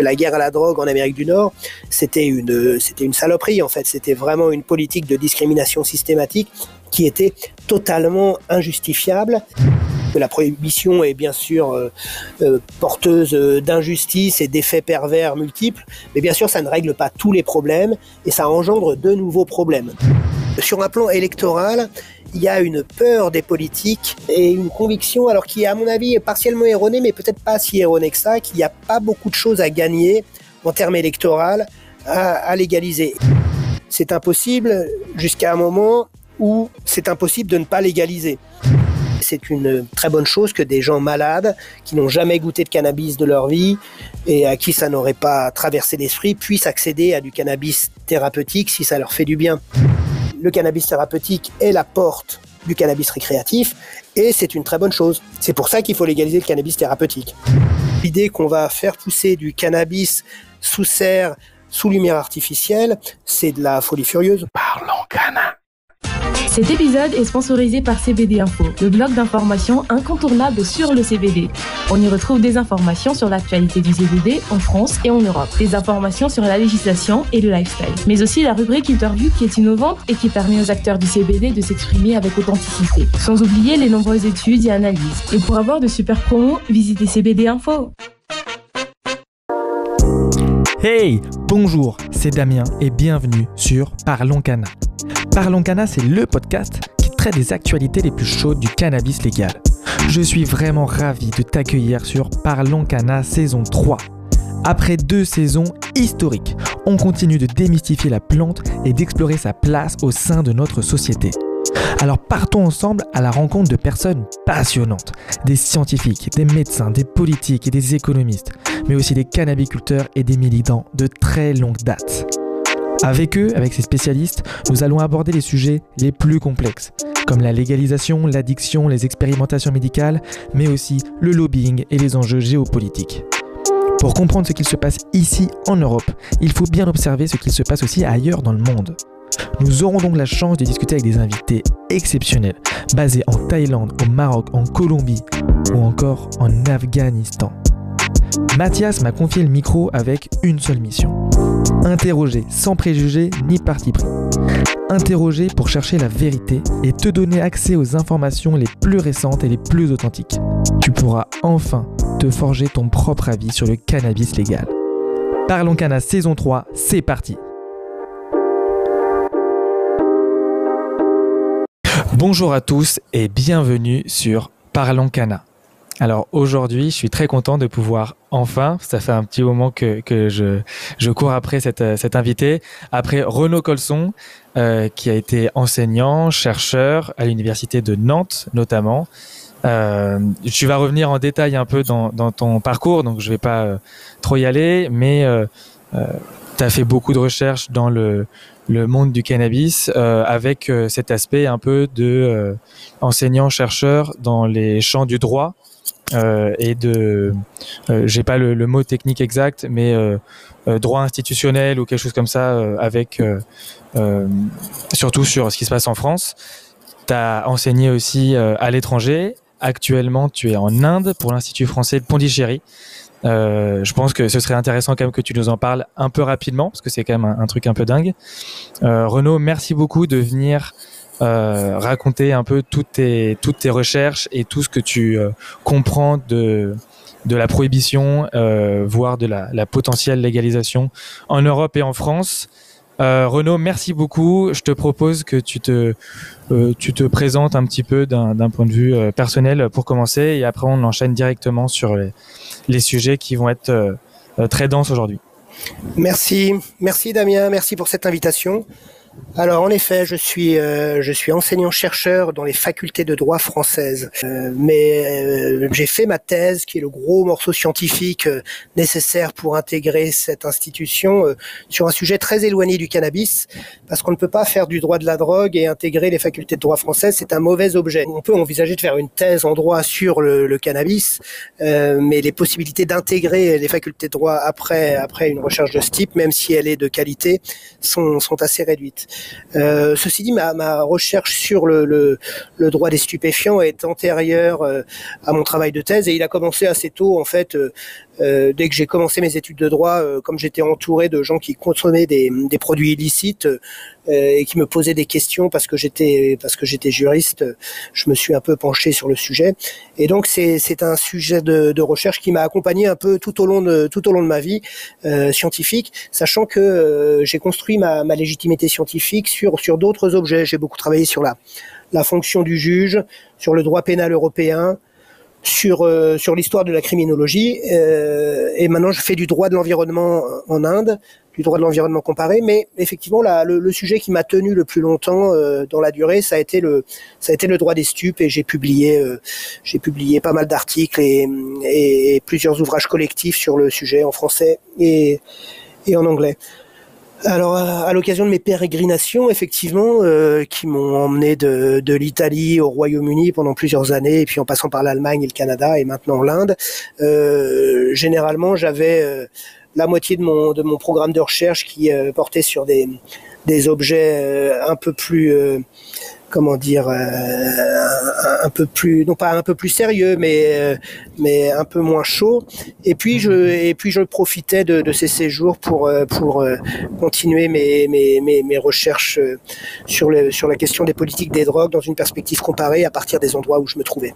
La guerre à la drogue en Amérique du Nord, c'était une, saloperie en fait. C'était vraiment une politique de discrimination systématique qui était totalement injustifiable. La prohibition est bien sûr euh, euh, porteuse d'injustice et d'effets pervers multiples, mais bien sûr ça ne règle pas tous les problèmes et ça engendre de nouveaux problèmes. Sur un plan électoral, il y a une peur des politiques et une conviction, alors qui à mon avis est partiellement erronée, mais peut-être pas si erronée que ça, qu'il n'y a pas beaucoup de choses à gagner en termes électoraux à légaliser. C'est impossible jusqu'à un moment où c'est impossible de ne pas légaliser. C'est une très bonne chose que des gens malades, qui n'ont jamais goûté de cannabis de leur vie et à qui ça n'aurait pas traversé l'esprit, puissent accéder à du cannabis thérapeutique si ça leur fait du bien le cannabis thérapeutique est la porte du cannabis récréatif et c'est une très bonne chose. C'est pour ça qu'il faut légaliser le cannabis thérapeutique. L'idée qu'on va faire pousser du cannabis sous serre, sous lumière artificielle, c'est de la folie furieuse. Parlons cannabis. Cet épisode est sponsorisé par CBD Info, le blog d'information incontournable sur le CBD. On y retrouve des informations sur l'actualité du CBD en France et en Europe, des informations sur la législation et le lifestyle, mais aussi la rubrique interview qui est innovante et qui permet aux acteurs du CBD de s'exprimer avec authenticité, sans oublier les nombreuses études et analyses. Et pour avoir de super promos, visitez CBD Info. Hey, bonjour, c'est Damien et bienvenue sur Parlons Cana. Parlons Cana, c'est le podcast qui traite des actualités les plus chaudes du cannabis légal. Je suis vraiment ravi de t'accueillir sur Parlons Cana saison 3. Après deux saisons historiques, on continue de démystifier la plante et d'explorer sa place au sein de notre société. Alors partons ensemble à la rencontre de personnes passionnantes, des scientifiques, des médecins, des politiques et des économistes, mais aussi des cannabiculteurs et des militants de très longue date. Avec eux, avec ces spécialistes, nous allons aborder les sujets les plus complexes, comme la légalisation, l'addiction, les expérimentations médicales, mais aussi le lobbying et les enjeux géopolitiques. Pour comprendre ce qu'il se passe ici en Europe, il faut bien observer ce qu'il se passe aussi ailleurs dans le monde. Nous aurons donc la chance de discuter avec des invités exceptionnels, basés en Thaïlande, au Maroc, en Colombie ou encore en Afghanistan. Mathias m'a confié le micro avec une seule mission. Interroger sans préjugés ni parti pris. Interroger pour chercher la vérité et te donner accès aux informations les plus récentes et les plus authentiques. Tu pourras enfin te forger ton propre avis sur le cannabis légal. Parlons Cana saison 3, c'est parti Bonjour à tous et bienvenue sur Parlons Cana. Alors aujourd'hui, je suis très content de pouvoir enfin, ça fait un petit moment que, que je, je cours après cette, cet invité, après Renaud Colson, euh, qui a été enseignant, chercheur à l'université de Nantes notamment. Euh, tu vas revenir en détail un peu dans, dans ton parcours, donc je vais pas euh, trop y aller, mais euh, euh tu as fait beaucoup de recherches dans le, le monde du cannabis avec cet aspect un peu de enseignant-chercheur dans les champs du droit euh, et de, euh, j'ai pas le, mot technique exact, mais euh, droit institutionnel ou quelque chose comme ça, avec surtout sur ce qui se passe en France. Tu as enseigné aussi à l'étranger. Actuellement, tu es en Inde pour l'Institut français de Pondichéry. Euh, je pense que ce serait intéressant quand même que tu nous en parles un peu rapidement parce que c'est quand même un, truc un peu dingue. Euh, Renaud, merci beaucoup de venir euh, raconter un peu toutes tes, toutes tes recherches et tout ce que tu euh, comprends de, de la prohibition, euh, voire de la, potentielle légalisation en Europe et en France. Renaud, merci beaucoup. Je te propose que tu te, tu te présentes un petit peu d'un point de vue personnel pour commencer et après on enchaîne directement sur les sujets qui vont être très denses aujourd'hui. Merci, merci Damien, merci pour cette invitation. Alors en effet, je suis euh, enseignant chercheur dans les facultés de droit françaises, euh, mais euh, j'ai fait ma thèse qui est le gros morceau scientifique nécessaire pour intégrer cette institution sur un sujet très éloigné du cannabis, parce qu'on ne peut pas faire du droit de la drogue et intégrer les facultés de droit françaises, c'est un mauvais objet. On peut envisager de faire une thèse en droit sur le, cannabis, mais les possibilités d'intégrer les facultés de droit après après une recherche de ce type, même si elle est de qualité, sont assez réduites. Euh, ceci dit, ma, recherche sur le, le, droit des stupéfiants est antérieure euh, à mon travail de thèse et il a commencé assez tôt en fait. Euh, euh dès que j'ai commencé mes études de droit, comme j'étais entouré de gens qui consommaient des, des produits illicites et qui me posaient des questions parce que j'étais parce que j'étais juriste, je me suis un peu penché sur le sujet. Et donc c'est c'est un sujet de, de recherche qui m'a accompagné un peu tout au long de tout au long de ma vie scientifique, sachant que j'ai construit ma, ma légitimité scientifique sur, sur d'autres objets. J'ai beaucoup travaillé sur la, la fonction du juge, sur le droit pénal européen, sur, euh, sur l'histoire de la criminologie. Euh, et maintenant, je fais du droit de l'environnement en Inde, du droit de l'environnement comparé. Mais effectivement, le, sujet qui m'a tenu le plus longtemps euh, dans la durée, ça a été le, droit des stupes. Et j'ai publié, publié pas mal d'articles et, plusieurs ouvrages collectifs sur le sujet en français et en anglais. Alors, à l'occasion de mes pérégrinations, effectivement, euh, qui m'ont emmené de, de l'Italie au Royaume-Uni pendant plusieurs années, et puis en passant par l'Allemagne et le Canada, et maintenant l'Inde, euh, généralement, j'avais euh, la moitié de mon, de mon programme de recherche qui euh, portait sur des, des objets un peu plus comment dire euh, un, peu plus non pas un peu plus sérieux mais euh, mais un peu moins chaud. Et puis je et puis je profitais de, de ces séjours pour euh, pour continuer mes, mes, mes, mes recherches sur le sur la question des politiques des drogues dans une perspective comparée à partir des endroits où je me trouvais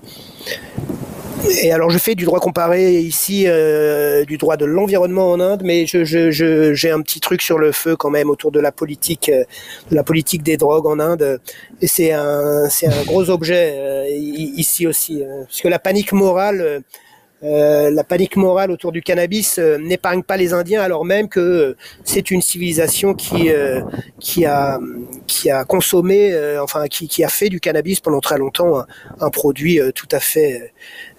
et alors je fais du droit comparé ici, euh, du droit de l'environnement en Inde, mais je, je, j'ai un petit truc sur le feu quand même autour de la politique, euh, de la politique des drogues en Inde. Et c'est un, c'est un gros objet euh, ici aussi, parce que la panique morale euh, la panique morale autour du cannabis euh, n'épargne pas les Indiens alors même que euh, c'est une civilisation qui qui a qui a consommé enfin qui, qui a fait du cannabis pendant très longtemps un, produit tout à fait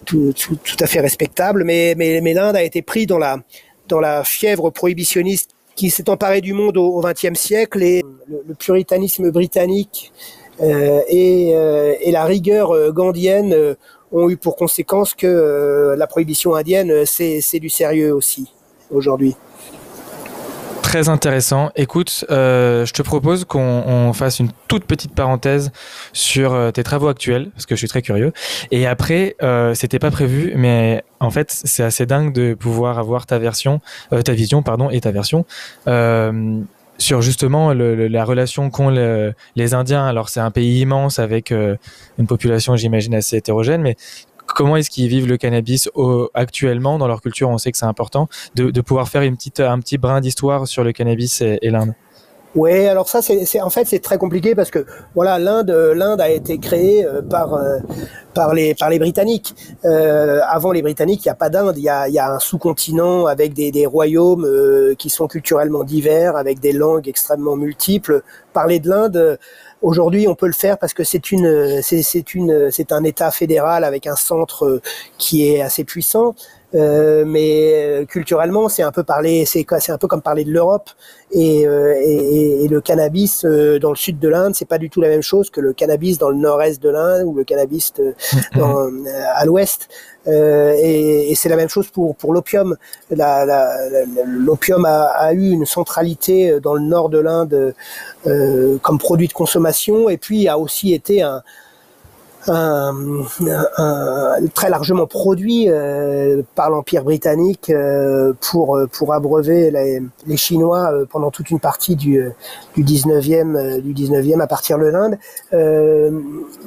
tout, tout, à fait respectable. Mais mais, mais l'Inde a été pris dans la dans la fièvre prohibitionniste qui s'est emparée du monde au XXe siècle et le, puritanisme britannique et, et, la rigueur gandhienne ont eu pour conséquence que euh, la prohibition indienne, euh, c'est du sérieux aussi aujourd'hui. Très intéressant. Écoute, euh, je te propose qu'on fasse une toute petite parenthèse sur tes travaux actuels, parce que je suis très curieux. Et après, euh, c'était pas prévu, mais en fait, c'est assez dingue de pouvoir avoir ta version, ta vision, pardon, et ta version sur justement le, la relation qu'ont les Indiens. Alors c'est un pays immense avec euh, une population, j'imagine, assez hétérogène, mais comment est-ce qu'ils vivent le cannabis actuellement dans leur culture? On sait que c'est important de, de, pouvoir faire une petite, un petit brin d'histoire sur le cannabis et, et l'Inde. Oui, alors ça, c'est en fait c'est très compliqué parce que voilà, l'Inde, l'Inde a été créée euh, par euh, par les par les Britanniques. Euh, avant les Britanniques, il n'y a pas d'Inde, il y a, un sous-continent avec des, royaumes euh, qui sont culturellement divers, avec des langues extrêmement multiples. Parler de l'Inde. Aujourd'hui, on peut le faire parce que c'est une, c'est une, c'est un État fédéral avec un centre qui est assez puissant. Euh, mais euh, culturellement, c'est un peu parler, c'est c'est un peu comme parler de l'Europe et, euh, et, et, le cannabis euh, dans le sud de l'Inde, c'est pas du tout la même chose que le cannabis dans le nord-est de l'Inde ou le cannabis dans, à l'ouest. et, et c'est la même chose pour pour l'opium. L'opium a, a, eu une centralité dans le nord de l'Inde comme produit de consommation et puis a aussi été un un, un, très largement produit euh, par l'Empire britannique euh, pour pour abreuver les, les Chinois euh, pendant toute une partie du, du 19e du 19e à partir de l'Inde.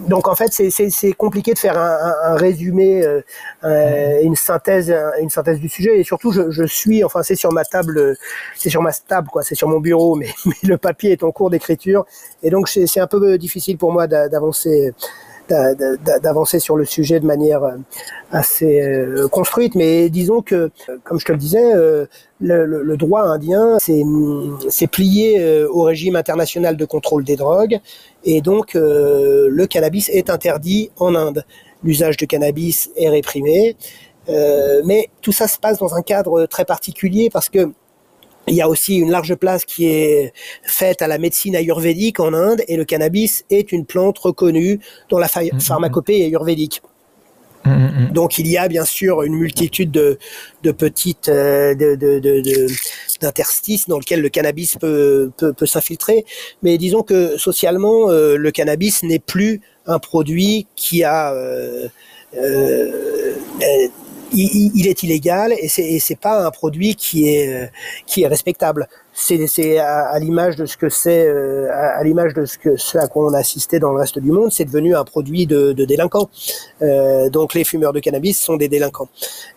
donc en fait c'est compliqué de faire un, un résumé, une synthèse une synthèse du sujet et surtout je, je suis enfin c'est sur ma table c'est sur ma table quoi c'est sur mon bureau mais, mais le papier est en cours d'écriture et donc c'est un peu difficile pour moi d'avancer d'avancer sur le sujet de manière assez construite. Mais disons que, comme je te le disais, le, droit indien s'est plié au régime international de contrôle des drogues et donc le cannabis est interdit en Inde. L'usage de cannabis est réprimé. mais tout ça se passe dans un cadre très particulier parce que il y a aussi une large place qui est faite à la médecine ayurvédique en Inde et le cannabis est une plante reconnue dans la mm-hmm. pharmacopée ayurvédique. Mm-hmm. Donc il y a bien sûr une multitude de, petites euh, d'interstices dans lesquels le cannabis peut, s'infiltrer, mais disons que socialement euh, le cannabis n'est plus un produit qui a euh, il, est illégal et c'est c'est pas un produit qui est euh, qui est respectable. C'est c'est à, l'image de ce que c'est euh, à, l'image de ce que ce à quoi on a assisté dans le reste du monde, c'est devenu un produit de, de délinquants. Euh, donc les fumeurs de cannabis sont des délinquants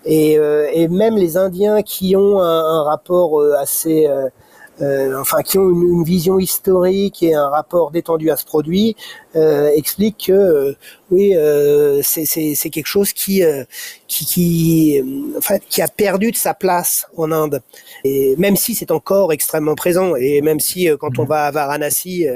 et, euh, et même les Indiens qui ont un, rapport assez euh, enfin qui ont une, vision historique et un rapport détendu à ce produit, euh, expliquent que euh, oui, euh, c'est quelque chose qui, qui, qui, enfin, qui a perdu de sa place en Inde. Et même si c'est encore extrêmement présent, et même si quand on mhm. va à Varanasi,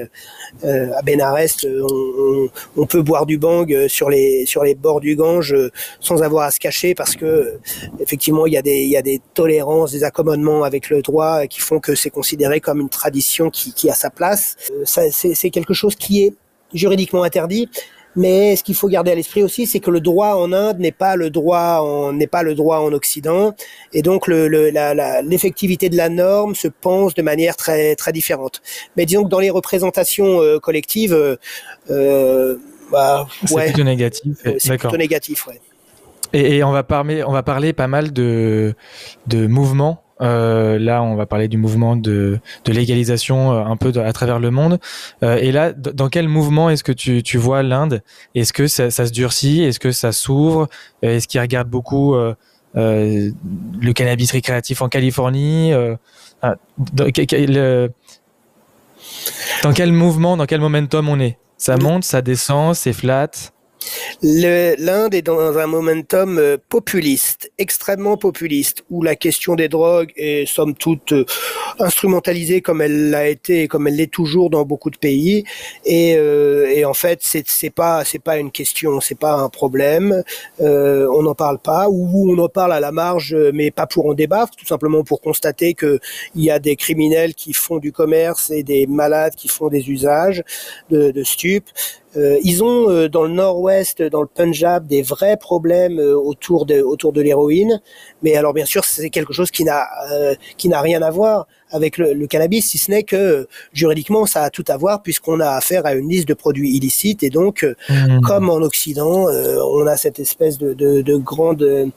à Benares, on, on, peut boire du bang sur les sur les bords du Gange sans avoir à se cacher, parce que effectivement il y a des il y a des tolérances, des accommodements avec le droit qui font que c'est considéré comme une tradition qui, qui a sa place. c'est quelque chose qui est juridiquement interdit. Mais ce qu'il faut garder à l'esprit aussi, c'est que le droit en Inde n'est pas le droit en n'est pas le droit en Occident, et donc l'effectivité le, de la norme se pense de manière très très différente. Mais disons que dans les représentations euh, collectives, euh, euh bah, c'est plutôt négatif. C'est plutôt négatif, ouais. Et, et, on va parler on va parler pas mal de de mouvements euh, là, on va parler du mouvement de, de légalisation euh, un peu à travers le monde. Euh, et là, dans quel mouvement est-ce que tu, tu vois l'Inde? Est-ce que ça, ça, se durcit? Est-ce que ça s'ouvre? Est-ce qu'ils regardent beaucoup euh, euh, le cannabis récréatif en Californie? Ah, dans, dans quel mouvement, dans quel momentum on est? Ça monte, ça descend, c'est flat? L'Inde est dans un momentum euh, populiste, extrêmement populiste, où la question des drogues est somme toute euh, instrumentalisée comme elle l'a été et comme elle l'est toujours dans beaucoup de pays. Et, euh, et en fait, c'est pas c'est pas une question, c'est pas un problème. Euh, on n'en parle pas, ou on en parle à la marge, mais pas pour en débattre, tout simplement pour constater que il y a des criminels qui font du commerce et des malades qui font des usages de, de stupes. Euh, ils ont euh, dans le nord-ouest, dans le Punjab, des vrais problèmes euh, autour de autour de l'héroïne. Mais alors bien sûr, c'est quelque chose qui n'a qui n'a rien à voir avec le, cannabis, si ce n'est que juridiquement, ça a tout à voir puisqu'on a affaire à une liste de produits illicites et donc, mmh. comme en Occident, on a cette espèce de, de, de grande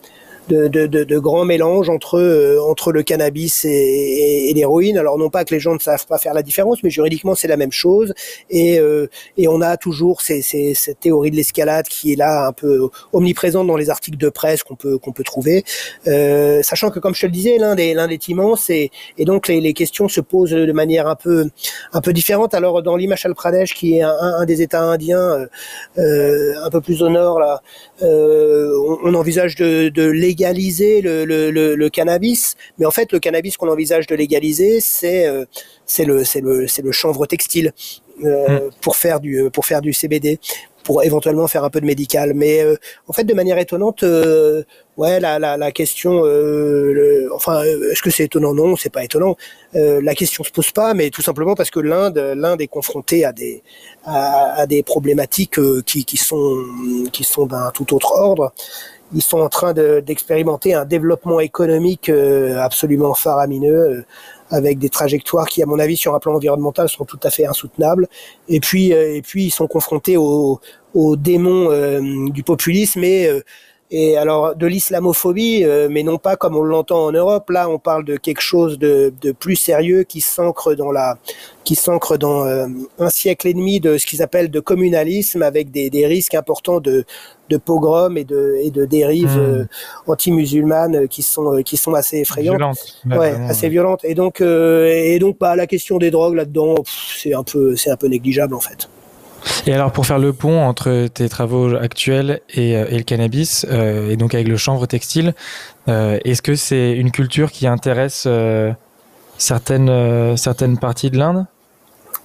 de, grands mélanges entre euh, entre le cannabis et, l'héroïne. Alors non pas que les gens ne savent pas faire la différence, mais juridiquement c'est la même chose. Et euh, et on a toujours cette théorie de l'escalade qui est là un peu omniprésente dans les articles de presse qu'on peut qu'on peut trouver. Euh, sachant que comme je te le disais, l'un des l'un des timens et et donc les, questions se posent de manière un peu un peu différente. Alors dans l'Himachal Pradesh qui est un, des États indiens un peu plus au nord là, on, on, envisage de, de légaliser le, le, le, cannabis, mais en fait le cannabis qu'on envisage de légaliser, c'est euh, c'est le c'est le c'est le chanvre textile euh, mm. pour faire du pour faire du CBD pour éventuellement faire un peu de médical. Mais euh, en fait, de manière étonnante, euh, ouais, la, la, la question, euh, enfin, est-ce que c'est étonnant? Non, c'est pas étonnant. la question se pose pas, mais tout simplement parce que l'Inde, l'Inde est confrontée à des à, à des problématiques qui, qui sont qui sont d'un tout autre ordre ils sont en train d'expérimenter un développement économique euh, absolument faramineux euh, avec des trajectoires qui, à mon avis, sur un plan environnemental, sont tout à fait insoutenables. Et puis, euh, et puis, ils sont confrontés aux, aux démons du populisme et et alors de l'islamophobie, mais non pas comme on l'entend en Europe. Là, on parle de quelque chose de, de plus sérieux qui s'ancre dans la, qui s'ancre dans un siècle et demi de ce qu'ils appellent de communalisme, avec des, des risques importants de, de pogroms et de, et de dérives euh, anti-musulmanes qui sont, euh, qui sont assez effrayantes. ouais, assez violentes. Et donc, euh, et donc, bah, la question des drogues là-dedans, c'est un peu, c'est un peu négligeable en fait. Et alors pour faire le pont entre tes travaux actuels et, et le cannabis, et donc avec le chanvre textile, est-ce que c'est une culture qui intéresse certaines, certaines parties de l'Inde?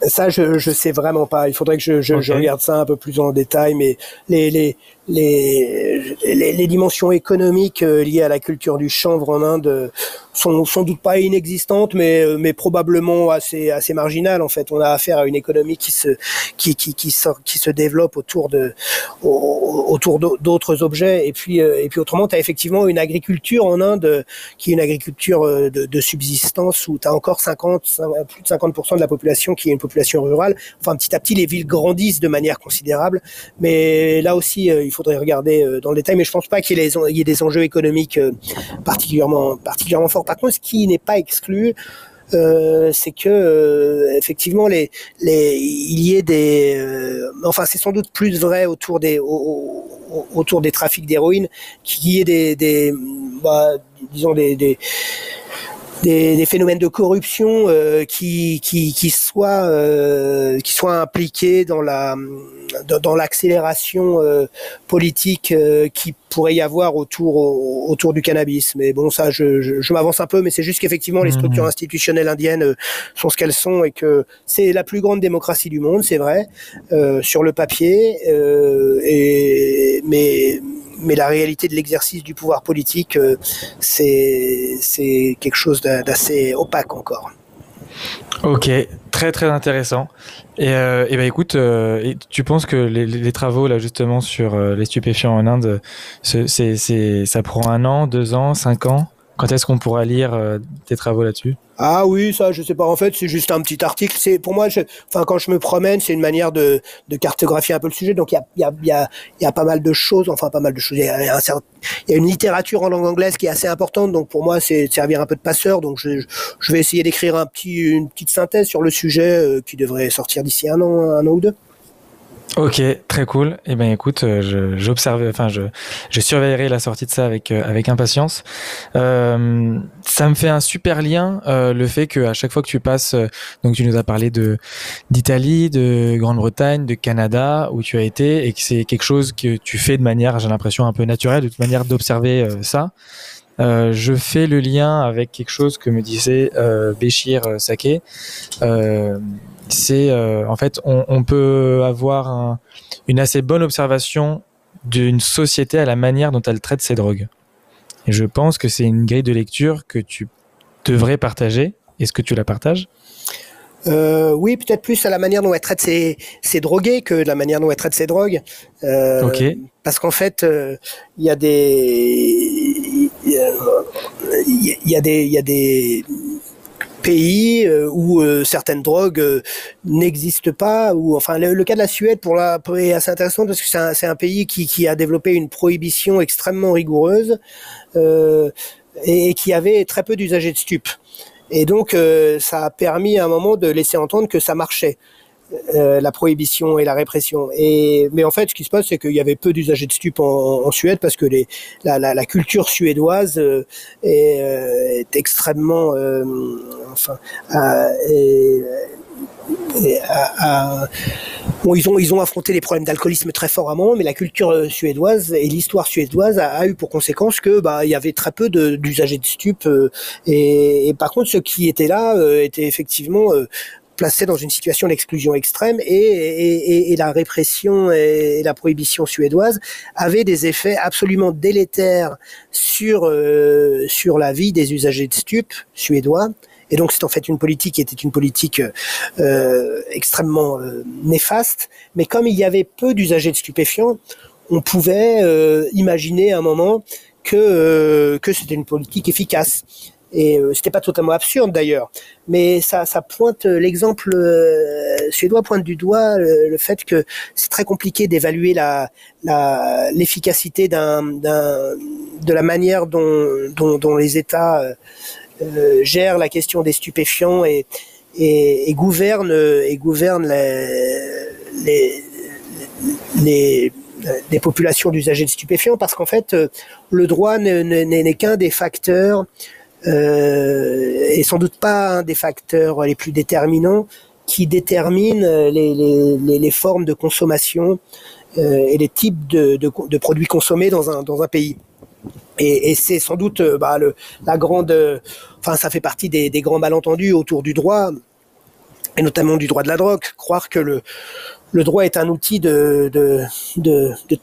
Ça, je, je sais vraiment pas. Il faudrait que je, je, je, regarde ça un peu plus en détail, mais les, les, les, les, les dimensions économiques liées à la culture du chanvre en Inde sont sans doute pas inexistantes, mais euh, mais probablement assez assez marginales. En fait, on a affaire à une économie qui se qui qui qui, sort, qui se développe autour de autour d'autres objets. Et puis euh, et puis autrement, tu as effectivement une agriculture en Inde qui est une agriculture euh, de, de subsistance où tu as encore 50 plus de 50% de la population qui est une population rurale. Enfin, petit à petit, les villes grandissent de manière considérable, mais là aussi, il faudrait regarder dans le détail. Mais je pense pas qu'il y, ait des enjeux économiques particulièrement particulièrement forts par contre, ce qui n'est pas exclu, euh, c'est que euh, effectivement les, les il y ait des euh, enfin c'est sans doute plus vrai autour des autour des trafics d'héroïne qu'il y ait des, bah, disons des des, des, phénomènes de corruption euh, qui, qui, qui, soient, euh, qui soient impliqués dans la dans, l'accélération euh, politique euh, qui pourrait y avoir autour autour du cannabis. Mais bon, ça, je, je, je m'avance un peu, mais c'est juste qu'effectivement les structures mmh. institutionnelles indiennes sont ce qu'elles sont et que c'est la plus grande démocratie du monde, c'est vrai, sur le papier. et mais mais la réalité de l'exercice du pouvoir politique, euh, c'est quelque chose d'assez opaque encore. Ok, très très intéressant. Et, euh, et ben écoute, euh, tu penses que les, travaux là justement sur euh, les stupéfiants en Inde, c'est ça prend un an, deux ans, cinq ans? Quand est-ce qu'on pourra lire euh, tes travaux là-dessus? Ah oui, ça, je sais pas. En fait, c'est juste un petit article. C'est pour moi, je, enfin, quand je me promène, c'est une manière de, de cartographier un peu le sujet. Donc il y a, y, a, y, a, pas mal de choses. Enfin, pas mal de choses. Il y, a, y a une littérature en langue anglaise qui est assez importante. Donc pour moi, c'est servir un peu de passeur. Donc je, je vais essayer d'écrire un petit, une petite synthèse sur le sujet euh, qui devrait sortir d'ici un an, un an ou deux. Ok, très cool. Eh ben, écoute, euh, j'observe, enfin, je, je surveillerai la sortie de ça avec euh, avec impatience. Euh, ça me fait un super lien euh, le fait que à chaque fois que tu passes, donc tu nous as parlé de d'Italie, de Grande-Bretagne, de Canada où tu as été et que c'est quelque chose que tu fais de manière, j'ai l'impression un peu naturelle, de manière d'observer ça. Euh, je fais le lien avec quelque chose que me disait euh, Béchir Saké. Euh, c'est euh, en fait on, on, peut avoir un, une assez bonne observation d'une société à la manière dont elle traite ses drogues. Et je pense que c'est une grille de lecture que tu devrais partager. Est-ce que tu la partages? Euh, oui, peut-être plus à la manière dont elle traite ses, ses drogués que la manière dont elle traite ses drogues. Euh. Parce qu'en fait, il euh, y a des, il y, y, a des, il y a des pays euh, où euh, certaines drogues euh, n'existent pas ou enfin le, cas de la Suède pour la est assez intéressant parce que c'est un, un pays qui, qui a développé une prohibition extrêmement rigoureuse et, qui avait très peu d'usagers de stupes et donc ça a permis à un moment de laisser entendre que ça marchait euh, la prohibition et la répression. Et mais en fait, ce qui se passe, c'est qu'il y avait peu d'usagers de stupes en, Suède parce que la, culture suédoise euh, est, euh, est, extrêmement, enfin, ils ont ils ont affronté les problèmes d'alcoolisme très fort mais la culture suédoise et l'histoire suédoise a, eu pour conséquence que bah il y avait très peu d'usagers de, de stupes et, par contre ceux qui étaient là étaient effectivement placé dans une situation d'exclusion extrême et, et, et, la répression et la prohibition suédoise avaient des effets absolument délétères sur euh, sur la vie des usagers de stupes suédois. Et donc c'est en fait une politique qui était une politique euh, extrêmement euh, néfaste. Mais comme il y avait peu d'usagers de stupéfiants, on pouvait euh, imaginer à un moment que euh, que c'était une politique efficace. Et euh, c'était pas totalement absurde d'ailleurs, mais ça, ça pointe euh, l'exemple euh, suédois pointe du doigt le, fait que c'est très compliqué d'évaluer la l'efficacité d'un de la manière dont dont, dont les États euh, gèrent la question des stupéfiants et et, et gouvernent et gouvernent les, les, les des populations d'usagers de stupéfiants parce qu'en fait le droit n'est qu'un des facteurs euh, et sans doute pas un des facteurs les plus déterminants qui détermine les, formes de consommation et les types de, produits consommés dans un, pays. Et, c'est sans doute bah, le, la grande, enfin ça fait partie des grands malentendus autour du droit et notamment du droit de la drogue. Croire que le, le droit est un outil de,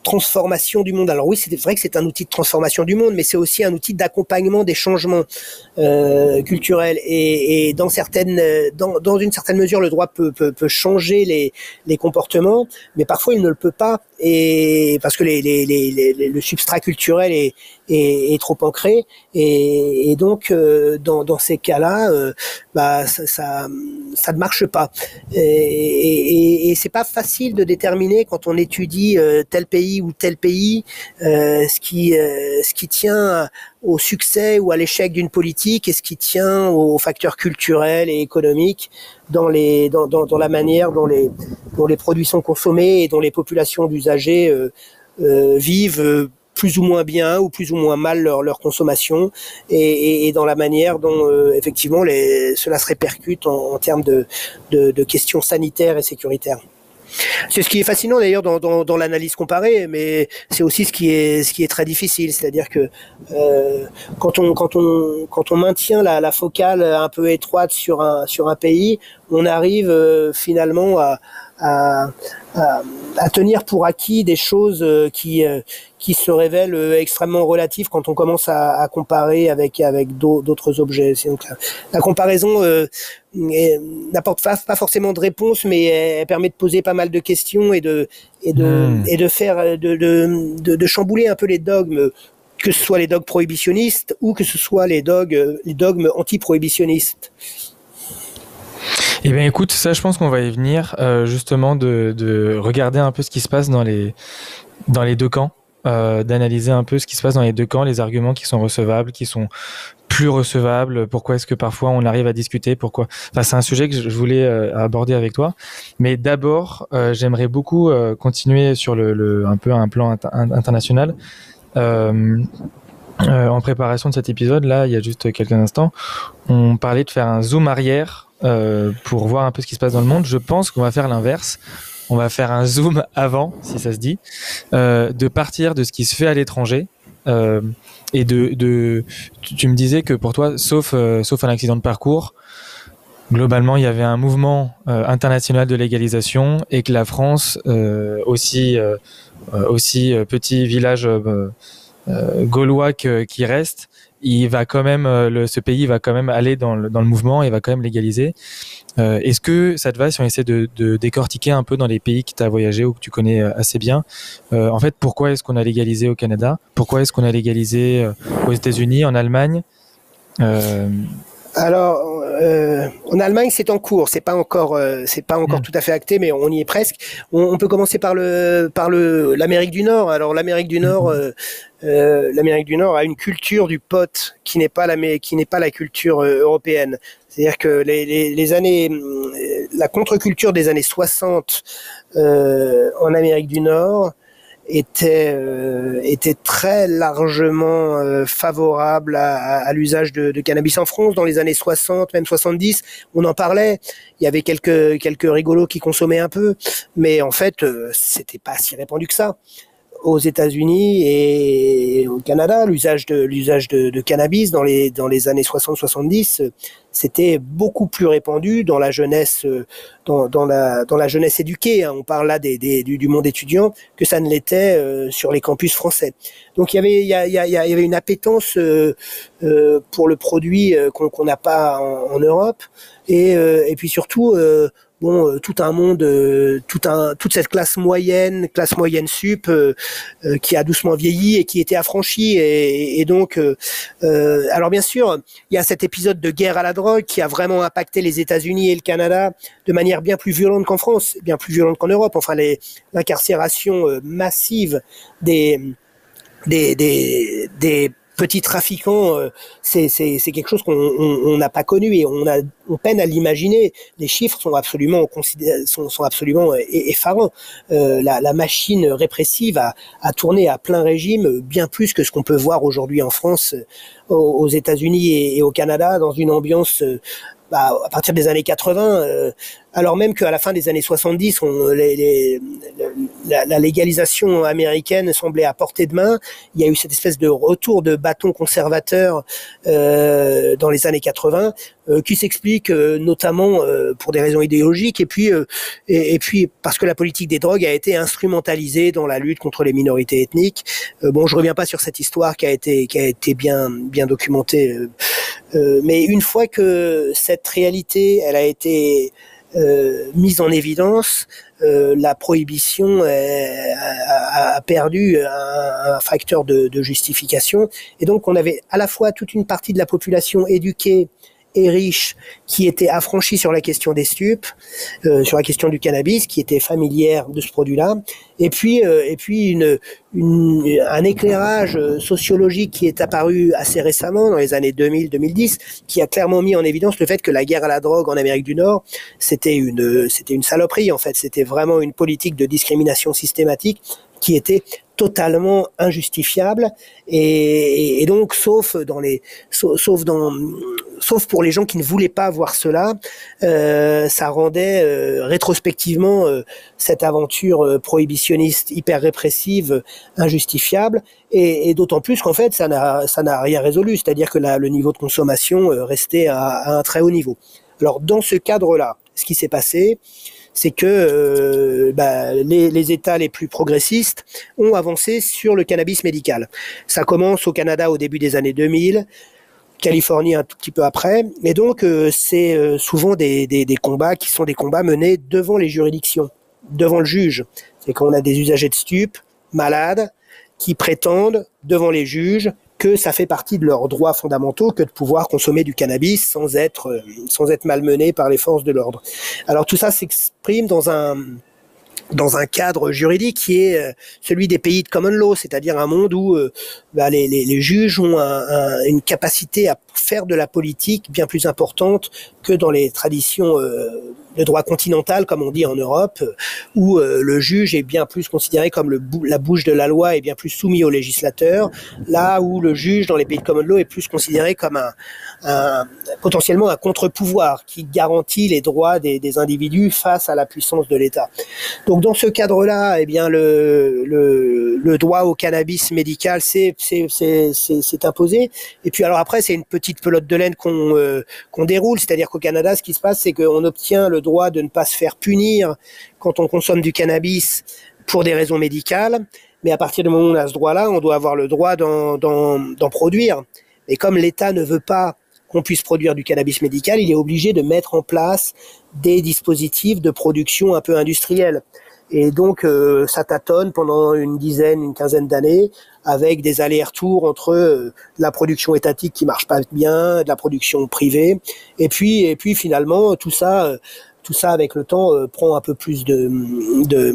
transformation du monde. Alors oui, c'est vrai que c'est un outil de transformation du monde, mais c'est aussi un outil d'accompagnement des changements euh, culturels. Et, dans une certaine mesure, le droit peut, changer les comportements, mais parfois il ne le peut pas, et parce que les, les, les, le substrat culturel est, est, est trop ancré. Et, et donc euh, dans, dans ces cas-là, euh, bah ça, ça, ça ne marche pas. Et, et, et c'est pas facile de déterminer quand on étudie euh, tel pays ou tel pays euh, ce qui euh, ce qui tient au succès ou à l'échec d'une politique et ce qui tient aux facteurs culturels et économiques dans les dans, dans, dans la manière dont les dont les produits sont consommés et dont les populations d'usagers vivent plus ou moins bien ou plus ou moins mal leur, leur consommation et, dans la manière dont effectivement les, cela se répercute en, termes de, de questions sanitaires et sécuritaires. C'est ce qui est fascinant d'ailleurs dans, l'analyse comparée, mais c'est aussi ce qui est très difficile, c'est-à-dire que euh, quand on maintient la, focale un peu étroite sur un sur un pays, on arrive euh, finalement à, à, à, à, tenir pour acquis des choses euh, qui euh, qui se révèlent euh, extrêmement relatives quand on commence à, à comparer avec avec d'autres objets. Donc la, la comparaison euh, n'apporte pas, pas forcément de réponse, mais elle permet de poser pas mal de questions et de et de mmh. et de faire de, de, de, de chambouler un peu les dogmes que ce soit les dogmes prohibitionnistes ou que ce soit les dogmes, les dogmes anti-prohibitionnistes. Eh bien, écoute, ça, je pense qu'on va y venir, euh, justement, de, de, regarder un peu ce qui se passe dans les, dans les deux camps, euh, d'analyser un peu ce qui se passe dans les deux camps, les arguments qui sont recevables, qui sont plus recevables, pourquoi est-ce que parfois on arrive à discuter, pourquoi. Enfin, c'est un sujet que je voulais euh, aborder avec toi. Mais d'abord, j'aimerais beaucoup continuer sur le, un peu un plan inter international. Euh, en préparation de cet épisode, là, il y a juste quelques instants, on parlait de faire un zoom arrière euh, pour voir un peu ce qui se passe dans le monde. Je pense qu'on va faire l'inverse. On va faire un zoom avant, si ça se dit, euh, de partir de ce qui se fait à l'étranger. Et de, tu, me disais que pour toi, sauf, sauf un accident de parcours, globalement, il y avait un mouvement international de légalisation et que la France, aussi, aussi petit village gaulois que, qui reste, il va quand même, euh, le, ce pays va quand même aller dans le, dans le mouvement et va quand même légaliser. Euh, Est-ce que ça te va si on essaie de, de décortiquer un peu dans les pays que tu as voyagé ou que tu connais euh, assez bien? Euh, En fait, pourquoi est-ce qu'on a légalisé au Canada? Pourquoi est-ce qu'on a légalisé euh, aux États-Unis, en Allemagne? Alors, euh, en Allemagne, c'est en cours. C'est pas encore, euh, c'est pas encore mmh. tout à fait acté, mais on y est presque. On, on peut commencer par le, par le, l'Amérique du Nord. Alors, l'Amérique du Nord, mmh. euh, euh, l'Amérique du Nord a une culture du pot qui n'est pas la, qui n'est pas la culture euh, européenne. C'est-à-dire que les, les, les, années, la contre-culture des années 60 en Amérique du Nord était euh, était très largement euh, favorable à, à l'usage de, de, cannabis en France. Dans les années 60 même 70 on en parlait. Il y avait quelques quelques rigolos qui consommaient un peu. Mais en fait euh, c'était pas si répandu que ça. Aux États-Unis et Canada, l'usage de l'usage de, de, cannabis dans les dans les années 60-70, c'était beaucoup plus répandu dans la jeunesse dans, dans la dans la jeunesse éduquée. Hein. On parle là des, des du, du, monde étudiant que ça ne l'était euh, sur les campus français. Donc il y avait il y, y, y avait une appétence euh, euh, pour le produit euh, qu'on n'a pas en, en, Europe et euh, et puis surtout euh, tout un monde, euh, tout un, toute cette classe moyenne, classe moyenne sup, euh, qui a doucement vieilli et qui était affranchie. Et, donc, alors bien sûr, il y a cet épisode de guerre à la drogue qui a vraiment impacté les États-Unis et le Canada de manière bien plus violente qu'en France, bien plus violente qu'en Europe. Enfin, l'incarcération massive des, des petits trafiquants, euh, c'est quelque chose qu'on n'a pas connu et on a on peine à l'imaginer. Les chiffres sont absolument sont, absolument effarants. Euh, la, machine répressive a, tourné à plein régime, bien plus que ce qu'on peut voir aujourd'hui en France, aux, aux États-Unis et, et, au Canada, dans une ambiance bah, à partir des années 80, euh, alors même qu'à la fin des années 70, on, les, la, la, légalisation américaine semblait à portée de main. Il y a eu cette espèce de retour de bâton conservateur euh, dans les années 80, euh, qui s'explique euh, notamment euh, pour des raisons idéologiques, et puis et, et, puis parce que la politique des drogues a été instrumentalisée dans la lutte contre les minorités ethniques. bon, je reviens pas sur cette histoire qui a été qui a été bien bien documentée, mais une fois que cette réalité, elle a été euh, mise en évidence, euh, la prohibition a, perdu un, un facteur de, justification. Et donc on avait à la fois toute une partie de la population éduquée et riche qui était affranchi sur la question des stupes, euh, sur la question du cannabis, qui était familière de ce produit-là, et puis euh, et puis une, une, un éclairage sociologique qui est apparu assez récemment dans les années 2000-2010, qui a clairement mis en évidence le fait que la guerre à la drogue en Amérique du Nord, c'était une c'était une saloperie en fait, c'était vraiment une politique de discrimination systématique qui était totalement injustifiable. Et, et, donc sauf dans les sauf, dans sauf pour les gens qui ne voulaient pas voir cela euh, ça rendait euh, rétrospectivement euh, cette aventure euh, prohibitionniste hyper répressive injustifiable et, et d'autant plus qu'en fait ça n'a rien résolu c'est-à-dire que le niveau de consommation restait à, à, un très haut niveau alors dans ce cadre là ce qui s'est passé c'est que euh, bah, les, les, États les plus progressistes ont avancé sur le cannabis médical. Ça commence au Canada au début des années 2000. Californie un tout petit peu après. Et donc, euh, c'est euh, souvent des, des, des, combats qui sont des combats menés devant les juridictions, devant le juge. C'est qu'on a des usagers de stupes, malades, qui prétendent devant les juges que ça fait partie de leurs droits fondamentaux que de pouvoir consommer du cannabis sans être euh, sans être malmené par les forces de l'ordre. Alors tout ça s'exprime dans un dans un cadre juridique qui est euh, celui des pays de common law, c'est-à-dire un monde où euh, bah, les, juges ont un, un, une capacité à faire de la politique bien plus importante que dans les traditions euh, le droit continental, comme on dit en Europe, euh, où euh, le juge est bien plus considéré comme le la bouche de la loi et bien plus soumis au législateur, là où le juge dans les pays de common law est plus considéré comme un, un potentiellement un contre-pouvoir qui garantit les droits des, des, individus face à la puissance de l'État. Donc dans ce cadre-là, eh bien le, le, le, droit au cannabis médical c'est imposé. Et puis alors après c'est une petite pelote de laine qu'on euh, qu'on déroule, c'est-à-dire qu'au Canada, ce qui se passe, c'est qu'on obtient le droit de ne pas se faire punir quand on consomme du cannabis pour des raisons médicales, mais à partir du moment où on a ce droit-là, on doit avoir le droit d'en produire. Et comme l'État ne veut pas qu'on puisse produire du cannabis médical, il est obligé de mettre en place des dispositifs de production un peu industriels. Et donc, euh, ça tâtonne pendant une dizaine, une quinzaine d'années, avec des allers-retours entre euh, la production étatique qui marche pas bien, de la production privée, et puis, et puis finalement, tout ça, euh, tout ça avec le temps euh, prend un peu plus de, de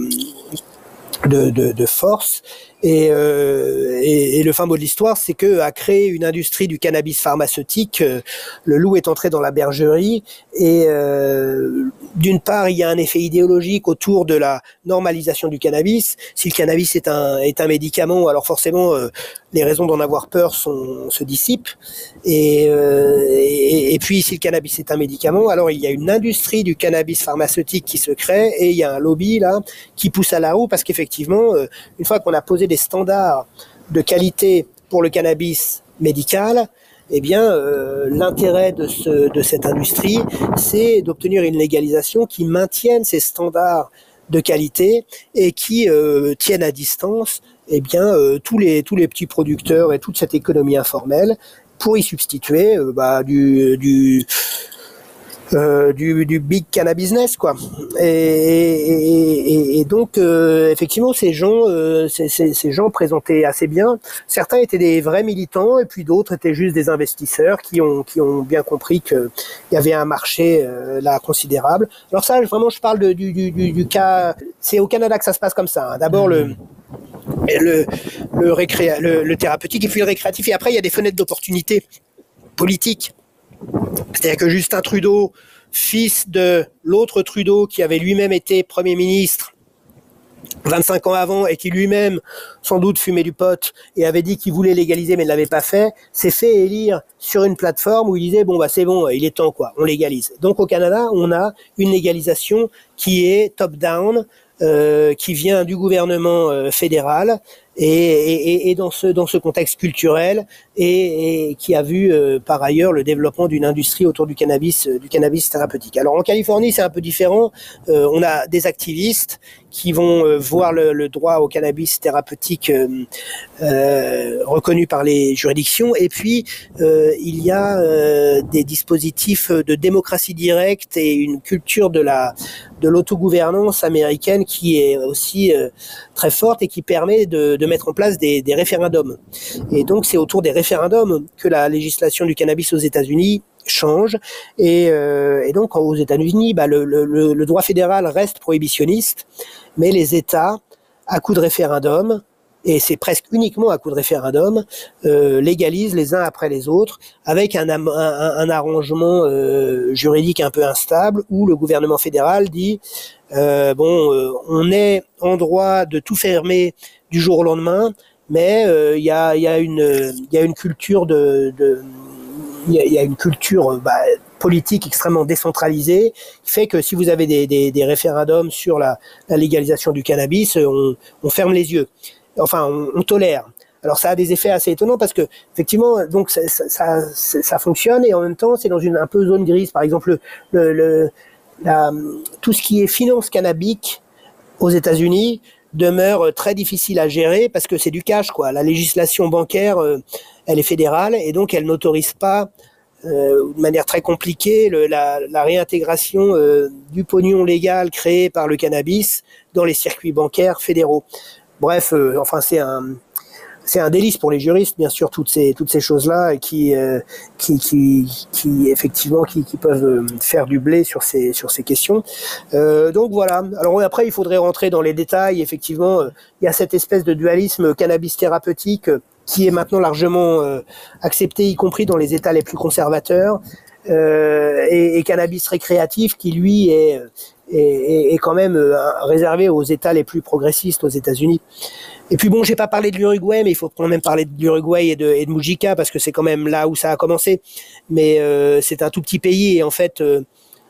de, de, de, force. Et, euh, et, et, le fin mot de l'histoire, c'est que à créer une industrie du cannabis pharmaceutique, euh, le loup est entré dans la bergerie. Et euh, d'une part, il y a un effet idéologique autour de la normalisation du cannabis. Si le cannabis est un est un médicament, alors forcément, euh, les raisons d'en avoir peur sont, se dissipent. Et, euh, et, et, puis, si le cannabis est un médicament, alors il y a une industrie du cannabis pharmaceutique qui se crée et il y a un lobby là qui pousse à la roue parce qu'effectivement, euh, une fois qu'on a posé des standards de qualité pour le cannabis médical, eh bien, euh, l'intérêt de, ce, de cette industrie, c'est d'obtenir une légalisation qui maintienne ces standards de qualité et qui euh, tienne à distance eh bien, euh, tous, les, tous les petits producteurs et toute cette économie informelle pour y substituer bah, du, euh, du, du, big cannabis quoi. Et, et, et donc euh, effectivement ces gens, euh, ces, ces, ces, gens présentaient assez bien. Certains étaient des vrais militants et puis d'autres étaient juste des investisseurs qui ont qui ont bien compris qu'il y avait un marché euh, là considérable. Alors ça vraiment je parle de, du, du, du, cas, c'est au Canada que ça se passe comme ça. Hein. D'abord le le, le, récré, le, le thérapeutique et puis le récréatif et après il y a des fenêtres d'opportunité politiques c'est-à-dire que Justin Trudeau, fils de l'autre Trudeau qui avait lui-même été Premier ministre, 25 ans avant et qui lui-même sans doute fumait du pot et avait dit qu'il voulait légaliser mais ne l'avait pas fait, s'est fait élire sur une plateforme où il disait bon bah c'est bon, il est temps quoi, on légalise. Donc au Canada, on a une légalisation qui est top down, euh, qui vient du gouvernement euh, fédéral et, et, et, dans ce dans ce contexte culturel et, et qui a vu euh, par ailleurs le développement d'une industrie autour du cannabis du cannabis thérapeutique. Alors en Californie c'est un peu différent. on a des activistes qui vont voir le, le, droit au cannabis thérapeutique reconnu par les juridictions et puis il y a des dispositifs de démocratie directe et une culture de la de l'autogouvernance américaine qui est aussi euh, très forte et qui permet de, de mettre en place des, référendums. Et donc c'est autour des référendums que la législation du cannabis aux États-Unis change. Et, euh, donc aux États-Unis, bah, le, droit fédéral reste prohibitionniste, mais les États, à coup de référendum, et c'est presque uniquement à coup de référendum, euh, légalise les uns après les autres, avec un arrangement euh, juridique un peu instable, où le gouvernement fédéral dit euh, bon, euh, on est en droit de tout fermer du jour au lendemain, mais euh, il y a, y, a une, y a une culture de, de y, y, a une culture bah, politique extrêmement décentralisée qui fait que si vous avez des, des, des référendums sur la, la, légalisation du cannabis, on, on ferme les yeux enfin, on, on, tolère. Alors ça a des effets assez étonnants parce que effectivement, donc ça, ça, ça fonctionne et en même temps c'est dans une un peu zone grise. Par exemple, le, le la, tout ce qui est finance cannabique aux États-Unis demeure très difficile à gérer parce que c'est du cash quoi. La législation bancaire, euh, elle est fédérale et donc elle n'autorise pas euh, de manière très compliquée le, la, la, réintégration euh, du pognon légal créé par le cannabis dans les circuits bancaires fédéraux. Bref, euh, enfin c'est un c'est un délice pour les juristes, bien sûr, toutes ces toutes ces choses-là qui, euh, qui, qui qui effectivement qui, peuvent euh, faire du blé sur ces sur ces questions. Euh, donc voilà. Alors après, il faudrait rentrer dans les détails. Effectivement, il y a cette espèce de dualisme cannabis thérapeutique qui est maintenant largement accepté, y compris dans les États les plus conservateurs, et, cannabis récréatif qui lui est est, est, quand même réservé aux États les plus progressistes aux États-Unis. Et puis bon, j'ai pas parlé de l'Uruguay, mais il faut quand même parler de l'Uruguay et de, et de Mujica parce que c'est quand même là où ça a commencé. Mais euh, c'est un tout petit pays et en fait, euh,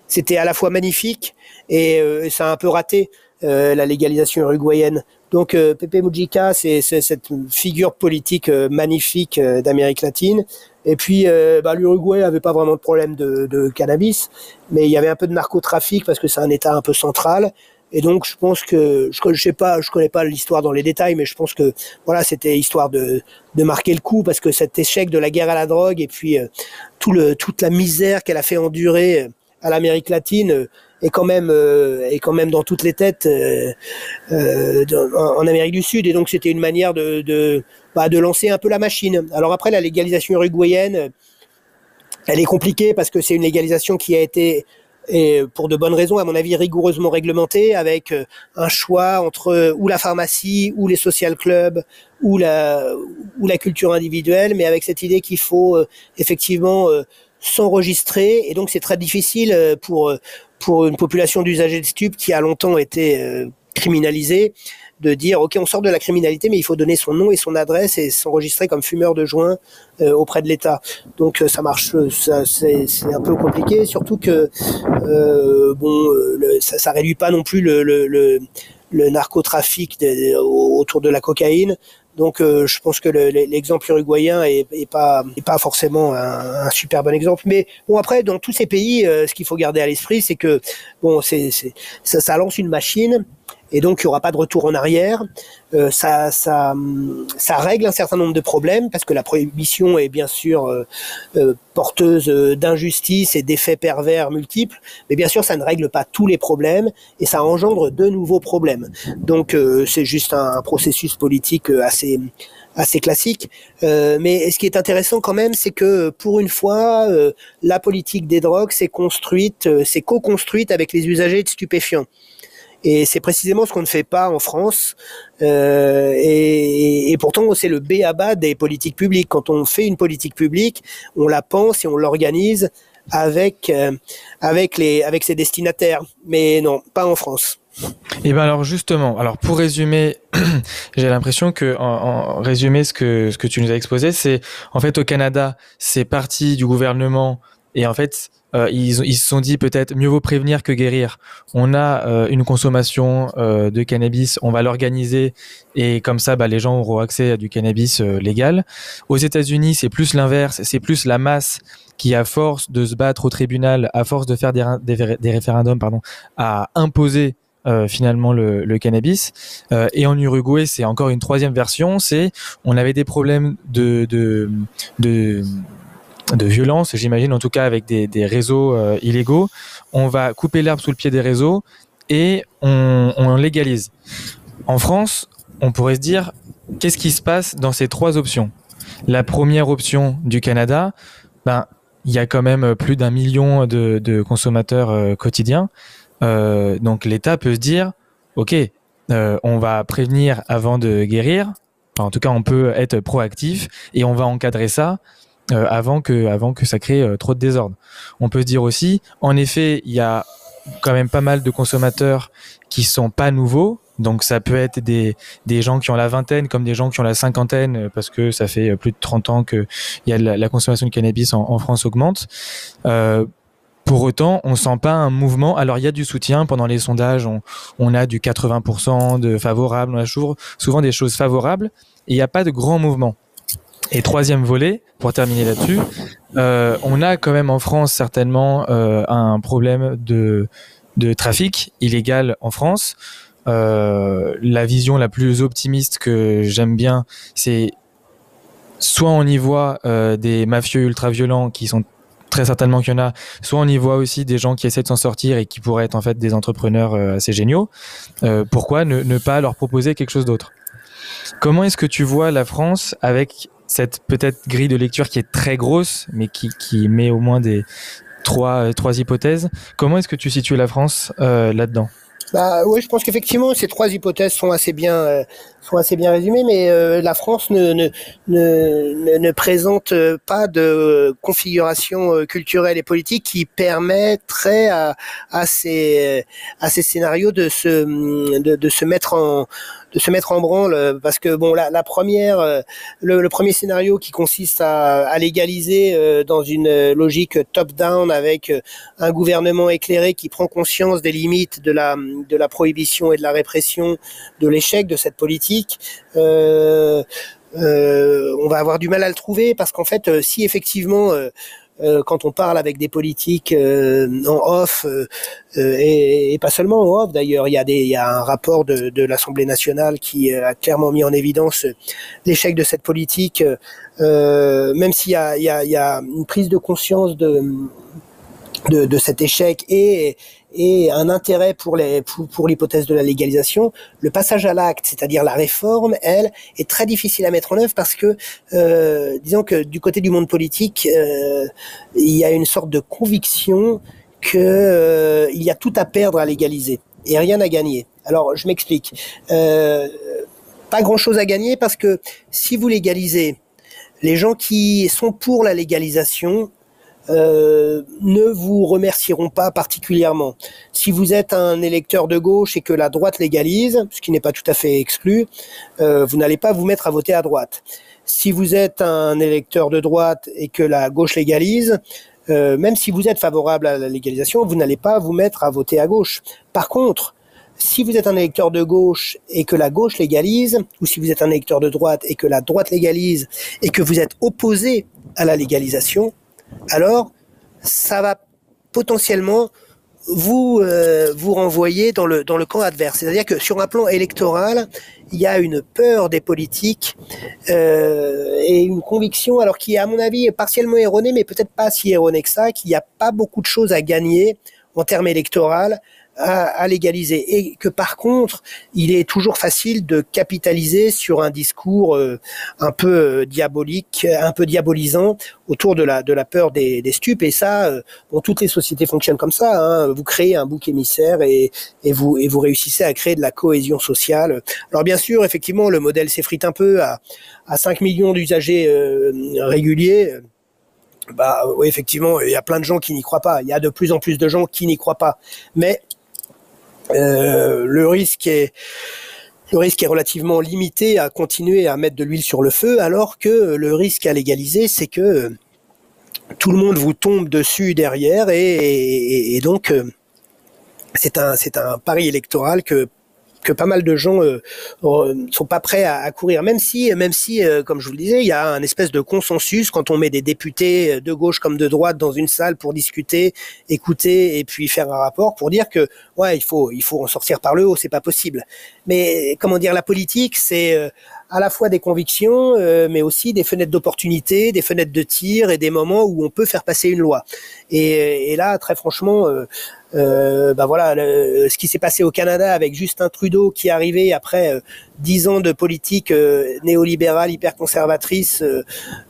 c'était à la fois magnifique et euh, ça a un peu raté euh, la légalisation uruguayenne. Donc Pepe Mujica, c'est cette figure politique magnifique d'Amérique latine et puis, euh, bah, l'Uruguay avait pas vraiment de problème de, de, cannabis, mais il y avait un peu de narcotrafic parce que c'est un État un peu central. Et donc, je pense que je, je sais pas, je connais pas l'histoire dans les détails, mais je pense que voilà, c'était histoire de, de marquer le coup parce que cet échec de la guerre à la drogue et puis euh, tout le, toute la misère qu'elle a fait endurer euh, à l'Amérique latine euh, est quand même est quand même dans toutes les têtes euh, euh, en Amérique du Sud et donc c'était une manière de de, bah, de lancer un peu la machine. Alors après la légalisation uruguayenne, elle est compliquée parce que c'est une légalisation qui a été et pour de bonnes raisons, à mon avis, rigoureusement réglementée, avec un choix entre ou la pharmacie, ou les social clubs, ou la, ou la culture individuelle, mais avec cette idée qu'il faut effectivement s'enregistrer, et donc c'est très difficile pour pour une population d'usagers de stupes qui a longtemps été euh, criminalisée, de dire ok on sort de la criminalité mais il faut donner son nom et son adresse et s'enregistrer comme fumeur de joint euh, auprès de l'État. Donc euh, ça marche, ça, c'est, un peu compliqué, surtout que euh, bon le, ça, ça réduit pas non plus le, le, le, le narcotrafic de, autour de la cocaïne. Donc euh, je pense que l'exemple uruguayen est, est, pas est pas forcément un, un, super bon exemple. Mais bon après dans tous ces pays, euh, ce qu'il faut garder à l'esprit, c'est que bon c'est ça, ça lance une machine et donc il n'y aura pas de retour en arrière. Euh, ça, ça, ça règle un certain nombre de problèmes parce que la prohibition est bien sûr euh, euh, porteuse d'injustice et d'effets pervers multiples, mais bien sûr ça ne règle pas tous les problèmes et ça engendre de nouveaux problèmes. Donc euh, c'est juste un, processus politique assez assez classique. Euh, mais ce qui est intéressant quand même, c'est que pour une fois, euh, la politique des drogues s'est construite, s'est co-construite avec les usagers de stupéfiants. Et c'est précisément ce qu'on ne fait pas en France. Euh, et, pourtant, c'est le B à bas des politiques publiques. Quand on fait une politique publique, on la pense et on l'organise avec euh, avec les avec ses destinataires. Mais non, pas en France. Et eh ben alors justement, alors pour résumer, j'ai l'impression que en, en, résumé ce que ce que tu nous as exposé, c'est en fait au Canada, c'est parti du gouvernement et en fait euh, ils, ils, se sont dit peut-être mieux vaut prévenir que guérir. On a euh, une consommation euh, de cannabis, on va l'organiser et comme ça, bah, les gens auront accès à du cannabis euh, légal. Aux États-Unis, c'est plus l'inverse, c'est plus la masse qui, à force de se battre au tribunal, à force de faire des, référendums, pardon, a imposé euh, finalement le, le cannabis. Euh, et en Uruguay, c'est encore une troisième version. C'est on avait des problèmes de, de, de de violence, j'imagine en tout cas avec des, réseaux euh, illégaux. On va couper l'herbe sous le pied des réseaux et on, légalise. En France, on pourrait se dire qu'est-ce qui se passe dans ces trois options? La première option du Canada, ben il y a quand même plus d'un million de, consommateurs euh, quotidiens. Euh, donc l'État peut se dire, ok, on va prévenir avant de guérir. En tout cas, on peut être proactif et on va encadrer ça euh, avant que avant que ça crée euh, trop de désordre. On peut se dire aussi, en effet, il y a quand même pas mal de consommateurs qui sont pas nouveaux. Donc ça peut être des, des gens qui ont la vingtaine comme des gens qui ont la cinquantaine euh, parce que ça fait plus de 30 ans que il y a la, la, consommation de cannabis en, en France augmente. Euh, pour autant, on sent pas un mouvement. Alors, il y a du soutien pendant les sondages. On, on a du 80% de favorables. On a souvent des choses favorables. Et il n'y a pas de grand mouvement. Et troisième volet, pour terminer là-dessus, euh, on a quand même en France certainement euh, un problème de, de trafic illégal en France. Euh, la vision la plus optimiste que j'aime bien, c'est soit on y voit euh, des mafieux ultra violents qui sont très certainement qu'il y en a. Soit on y voit aussi des gens qui essaient de s'en sortir et qui pourraient être en fait des entrepreneurs euh, assez géniaux. Euh, pourquoi ne, ne, pas leur proposer quelque chose d'autre? Comment est-ce que tu vois la France avec cette peut-être grille de lecture qui est très grosse, mais qui, qui met au moins des trois, trois hypothèses. Comment est-ce que tu situes la France euh, là-dedans? Bah oui, je pense qu'effectivement ces trois hypothèses sont assez bien euh, sont assez bien résumées, mais euh, la France ne ne, ne ne présente pas de configuration euh, culturelle et politique qui permettrait à à ces à ces scénarios de se de, de se mettre en de se mettre en branle. Parce que bon la, la première le, le, premier scénario qui consiste à, à légaliser dans une logique top down avec un gouvernement éclairé qui prend conscience des limites de la de la prohibition et de la répression de l'échec de cette politique euh, euh, on va avoir du mal à le trouver parce qu'en fait si effectivement euh, quand on parle avec des politiques euh, en off euh, et, pas seulement en off d'ailleurs il y a un rapport de, l'Assemblée nationale qui a clairement mis en évidence l'échec de cette politique même s'il y a, une prise de conscience de cet échec et et un intérêt pour les pour, l'hypothèse de la légalisation, le passage à l'acte, c'est-à-dire la réforme, elle est très difficile à mettre en œuvre parce que euh, disons que du côté du monde politique, euh, il y a une sorte de conviction que euh, il y a tout à perdre à légaliser et rien à gagner. Alors je m'explique. Euh, pas grand-chose à gagner parce que si vous légalisez, les gens qui sont pour la légalisation euh, ne vous remercieront pas particulièrement. Si vous êtes un électeur de gauche et que la droite légalise, ce qui n'est pas tout à fait exclu, euh, vous n'allez pas vous mettre à voter à droite. Si vous êtes un électeur de droite et que la gauche légalise, euh, même si vous êtes favorable à la légalisation, vous n'allez pas vous mettre à voter à gauche. Par contre, si vous êtes un électeur de gauche et que la gauche légalise, ou si vous êtes un électeur de droite et que la droite légalise, et que vous êtes opposé à la légalisation, alors ça va potentiellement vous euh, vous renvoyer dans le dans le camp adverse. C'est-à-dire que sur un plan électoral, il y a une peur des politiques euh, et une conviction, alors qui est à mon avis partiellement erronée, mais peut-être pas si erronée que ça, qu'il n'y a pas beaucoup de choses à gagner en termes électoraux à, à, légaliser. Et que par contre il est toujours facile de capitaliser sur un discours euh, un peu euh, diabolique, un peu diabolisant autour de la de la peur des, des stupes. Et ça euh, bon toutes les sociétés fonctionnent comme ça hein, vous créez un bouc émissaire et, et vous et vous réussissez à créer de la cohésion sociale. Alors bien sûr effectivement le modèle s'effrite un peu à à 5 millions d'usagers euh, réguliers. Bah oui effectivement il y a plein de gens qui n'y croient pas. Il y a de plus en plus de gens qui n'y croient pas. Mais le risque est le risque est relativement limité à continuer à mettre de l'huile sur le feu, alors que le risque à légaliser, c'est que tout le monde vous tombe dessus derrière et, et donc c'est un c'est un pari électoral que que pas mal de gens euh, euh, sont pas prêts à, courir, même si, même si, euh, comme je vous le disais, il y a un espèce de consensus quand on met des députés de gauche comme de droite dans une salle pour discuter, écouter et puis faire un rapport pour dire que ouais, il faut, il faut en sortir par le haut, c'est pas possible. Mais comment dire, la politique, c'est à la fois des convictions, mais aussi des fenêtres d'opportunité, des fenêtres de tir et des moments où on peut faire passer une loi. Et, et là, très franchement, euh, bah voilà, ce qui s'est passé au Canada avec Justin Trudeau qui est arrivé après euh, dix ans de politique euh, néolibérale hyper conservatrice.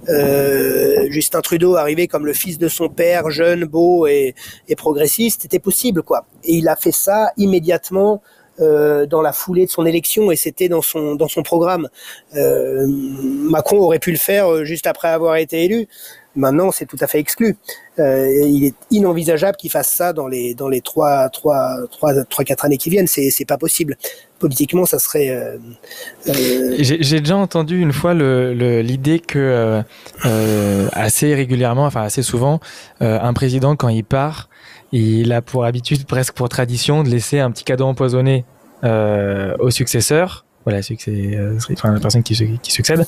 Euh, Justin Trudeau arrivé comme le fils de son père, jeune, beau et, et progressiste, c'était possible quoi. Et il a fait ça immédiatement. dans la foulée de son élection et c'était dans son dans son programme. Macron aurait pu le faire juste après avoir été élu. Maintenant, c'est tout à fait exclu. Euh, il est inenvisageable qu'il fasse ça dans les dans les trois trois trois trois quatre années qui viennent. C'est c'est pas possible. Politiquement, ça serait. Euh, euh, j'ai déjà entendu une fois l'idée que assez régulièrement, enfin assez souvent, un président quand il part, il a pour habitude, presque pour tradition, de laisser un petit cadeau empoisonné au successeur. Voilà, c'est enfin, la personne qui, succède.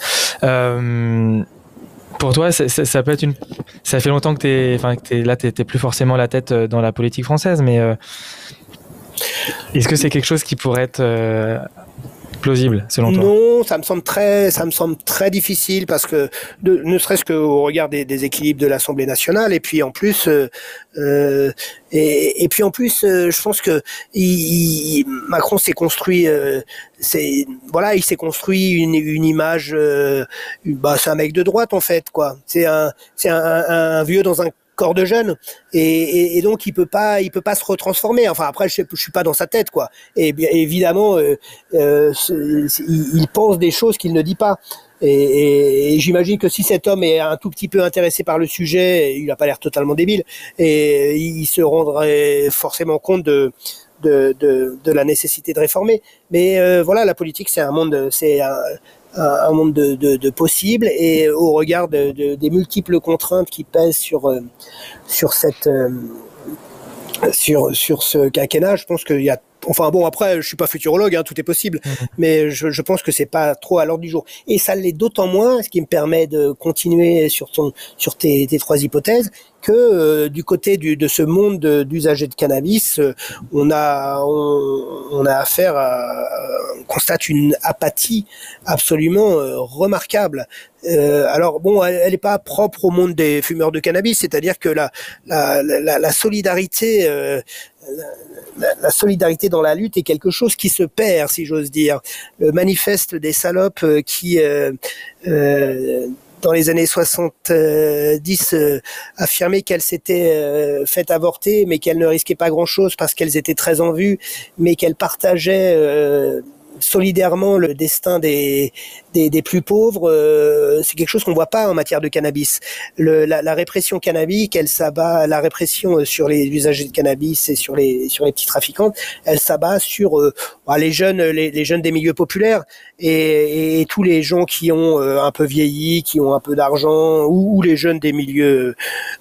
Pour toi, ça, ça, peut être une. Ça fait longtemps que t'es, enfin, que es, là, t'es plus forcément la tête euh, dans la politique française, mais euh, est-ce que c'est quelque chose qui pourrait être euh, plausible selon Non, ça me semble très, ça me semble très difficile parce que ne serait-ce qu'au regard des, équilibres de l'Assemblée nationale et puis en plus euh, euh et, et, puis en plus euh, je pense que il, Macron s'est construit, euh, c'est voilà, il s'est construit une, une image, bah c'est un mec de droite en fait quoi. C'est un c'est un, un vieux dans un corps de jeune. Et, donc il peut pas il peut pas se retransformer. Enfin après je, suis pas dans sa tête quoi. Et bien évidemment euh, euh, il, pense des choses qu'il ne dit pas. Et, j'imagine que si cet homme est un tout petit peu intéressé par le sujet il a pas l'air totalement débile. Et il se rendrait forcément compte de de, de, de la nécessité de réformer. Mais euh, voilà la politique c'est un monde c'est un un monde de, possibles et au regard de, des multiples contraintes qui pèsent sur euh, cette euh, sur sur ce quinquennat, je pense qu'il y a Enfin bon, après, je suis pas futurologue, hein, tout est possible, mhm. mais je, je, pense que c'est pas trop à l'ordre du jour. Et ça l'est d'autant moins, ce qui me permet de continuer sur ton, sur tes, tes trois hypothèses, que euh, du côté du, de ce monde d'usagers de, cannabis, euh, on a on, on, a affaire à on constate une apathie absolument euh, remarquable. alors bon, elle n'est pas propre au monde des fumeurs de cannabis, c'est-à-dire que la la, la, la solidarité la, solidarité dans la lutte est quelque chose qui se perd, si j'ose dire. Le manifeste des salopes qui euh, euh, dans les années 70 euh, affirmait qu'elles s'étaient euh, faites avorter, mais qu'elles ne risquaient pas grand-chose parce qu'elles étaient très en vue, mais qu'elles partageaient euh, solidairement le destin des, des, des plus pauvres, euh, c'est quelque chose qu'on voit pas en matière de cannabis. Le, la, la, répression cannabique, elle s'abat, la répression euh, sur les usagers de cannabis et sur les sur les petits trafiquants, elle s'abat sur euh, bah, les jeunes, les, les, jeunes des milieux populaires et, et, tous les gens qui ont un peu vieilli, qui ont un peu d'argent, ou, ou, les jeunes des milieux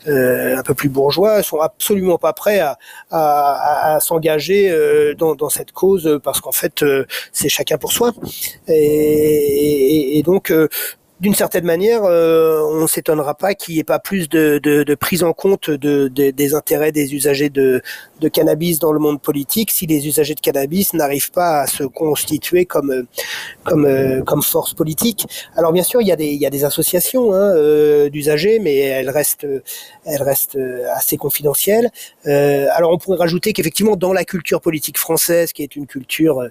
un peu plus bourgeois, sont absolument pas prêts à, à, à s'engager dans, dans cette cause parce qu'en fait c'est chacun pour soi. Et, et, donc, euh, d'une certaine manière, euh, on s'étonnera pas qu'il n'y ait pas plus de, prise en compte de, des intérêts des usagers de, cannabis dans le monde politique si les usagers de cannabis n'arrivent pas à se constituer comme comme euh, comme force politique. Alors bien sûr, il y a des il y a des associations hein, euh, d'usagers, mais elles restent elles restent assez confidentielles. Euh, alors on pourrait rajouter qu'effectivement dans la culture politique française, qui est une culture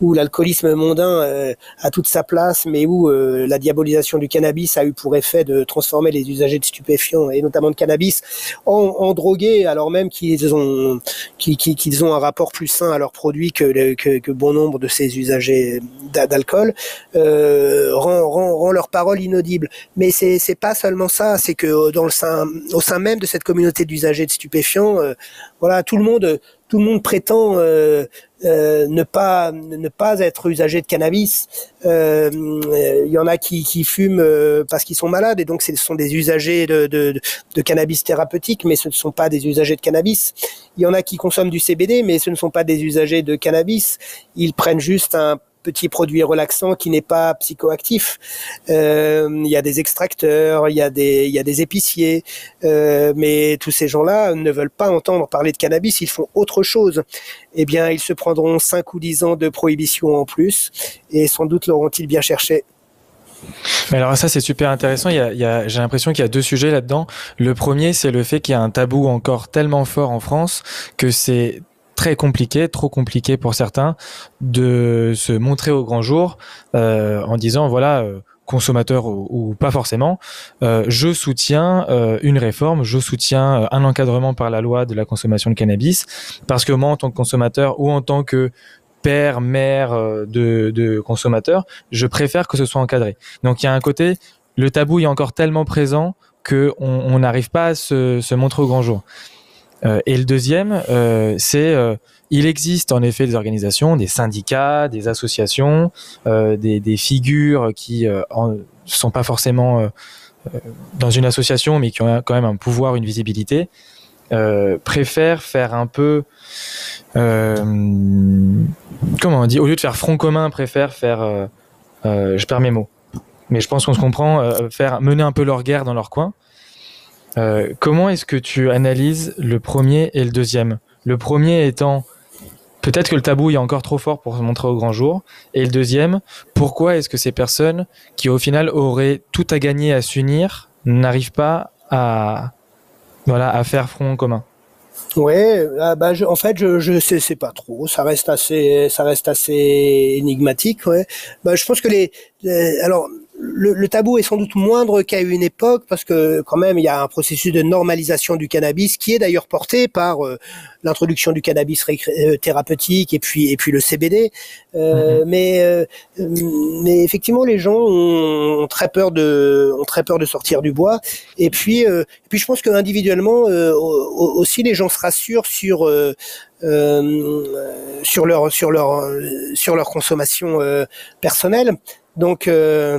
où l'alcoolisme mondain a toute sa place, mais où la diabolisation du cannabis a eu pour effet de transformer les usagers de stupéfiants et notamment de cannabis en, en drogués, alors même qu'ils ont qu'ils ont un rapport plus sain à leurs produits que, que, bon nombre de ces usagers d'alcool, euh, rend, rend, rend leur parole inaudible. Mais c'est pas seulement ça, c'est que dans le sein au sein même de cette communauté d'usagers de stupéfiants, euh, voilà, tout le monde tout le monde prétend euh, euh, ne pas ne pas être usager de cannabis. Euh, il y en a qui, qui fument parce qu'ils sont malades et donc ce sont des usagers de, de, de, cannabis thérapeutique, mais ce ne sont pas des usagers de cannabis. Il y en a qui consomment du CBD, mais ce ne sont pas des usagers de cannabis. Ils prennent juste un petit produit relaxant qui n'est pas psychoactif. Euh, il y a des extracteurs, il y a des, il y a des épiciers, euh, mais tous ces gens-là ne veulent pas entendre parler de cannabis, ils font autre chose. Eh bien, ils se prendront 5 ou 10 ans de prohibition en plus, et sans doute l'auront-ils bien cherché. Mais alors ça c'est super intéressant. J'ai l'impression qu'il y a deux sujets là-dedans. Le premier c'est le fait qu'il y a un tabou encore tellement fort en France que c'est très compliqué, trop compliqué pour certains, de se montrer au grand jour euh, en disant voilà. Euh, consommateur ou, pas forcément, euh, je soutiens euh, une réforme, je soutiens euh, un encadrement par la loi de la consommation de cannabis, parce que moi, en tant que consommateur ou en tant que père, mère de, de consommateur, je préfère que ce soit encadré. Donc il y a un côté, le tabou est encore tellement présent que on n'arrive pas à se, se montrer au grand jour. Euh, et le deuxième, euh, c'est euh, il existe en effet des organisations, des syndicats, des associations, des, figures qui ne sont pas forcément dans une association, mais qui ont quand même un pouvoir, une visibilité, préfèrent faire un peu, comment on dit, au lieu de faire front commun, préfèrent faire, je perds mes mots, mais je pense qu'on se comprend, faire mener un peu leur guerre dans leur coin. Euh, comment est-ce que tu analyses le premier et le deuxième? Le premier étant peut-être que le tabou est encore trop fort pour se montrer au grand jour. Et le deuxième, pourquoi est-ce que ces personnes qui au final auraient tout à gagner à s'unir n'arrivent pas à, voilà, à faire front commun? Ouais, ah bah en fait je je sais pas trop, ça reste assez ça reste assez énigmatique. Ouais, bah je pense que les alors le, tabou est sans doute moindre qu'à une époque parce que quand même il y a un processus de normalisation du cannabis qui est d'ailleurs porté par euh, l'introduction du cannabis euh, thérapeutique et puis et puis le CBD. Euh, mhm. Mais mais effectivement les gens ont, très peur de ont très peur de sortir du bois et puis et puis je pense que individuellement aussi les gens se rassurent sur sur leur sur leur sur leur consommation personnelle. Donc euh,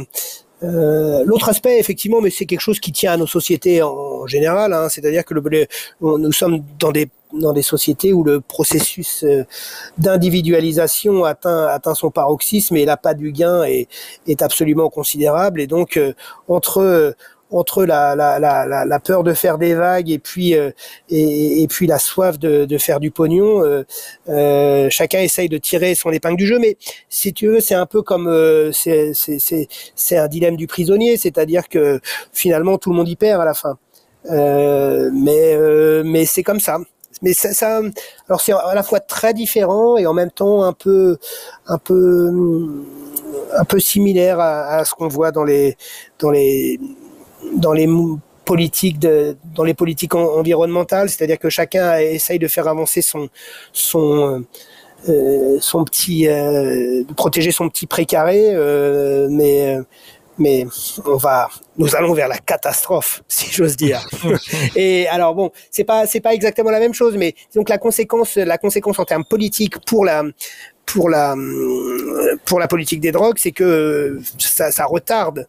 euh, l'autre aspect, effectivement, mais c'est quelque chose qui tient à nos sociétés en général, hein, c'est-à-dire que le, nous sommes dans des dans des sociétés où le processus euh, d'individualisation atteint atteint son paroxysme et l'appât du gain est, est absolument considérable. Et donc entre entre la, la, la, la, peur de faire des vagues et puis euh, et, puis la soif de, de faire du pognon, euh, euh, chacun essaye de tirer son épingle du jeu. Mais si tu veux, c'est un peu comme euh, c'est c'est un dilemme du prisonnier, c'est-à-dire que finalement tout le monde y perd à la fin. Euh, mais mais c'est comme ça. Mais ça, ça alors c'est à la fois très différent et en même temps un peu un peu un peu similaire à, à ce qu'on voit dans les dans les dans les politiques de, dans les politiques environnementales, c'est-à-dire que chacun essaye de faire avancer son son euh, son petit euh, de protéger son petit précaré, euh, mais mais on va nous allons vers la catastrophe si j'ose dire. Et alors bon, c'est pas c'est pas exactement la même chose, mais donc la conséquence la conséquence en termes politiques pour la pour la pour la politique des drogues, c'est que ça, ça retarde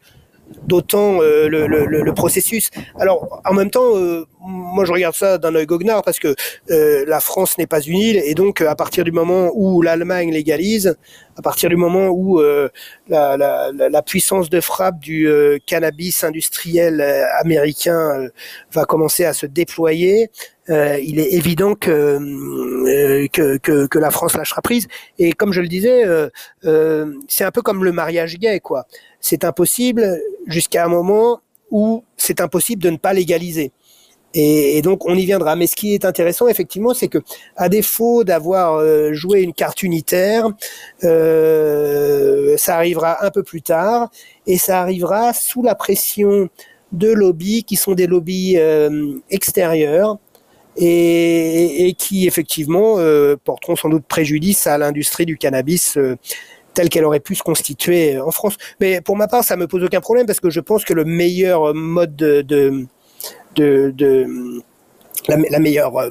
d'autant euh, le, le, le, processus. Alors, en même temps, euh, moi je regarde ça d'un œil goguenard parce que euh, la France n'est pas une île et donc à partir du moment où l'Allemagne légalise, à partir du moment où la, la, la, puissance de frappe du cannabis industriel américain va commencer à se déployer, il est évident que, que, la France lâchera prise. Et comme je le disais, c'est un peu comme le mariage gay, quoi c'est impossible jusqu'à un moment où c'est impossible de ne pas légaliser. Et, donc on y viendra. Mais ce qui est intéressant effectivement, c'est que à défaut d'avoir euh, joué une carte unitaire, euh, ça arrivera un peu plus tard et ça arrivera sous la pression de lobbies qui sont des lobbies euh, extérieurs et, et, qui effectivement porteront sans doute préjudice à l'industrie du cannabis telle qu'elle aurait pu se constituer en France. Mais pour ma part, ça me pose aucun problème parce que je pense que le meilleur mode de, de, de, la, meilleure euh,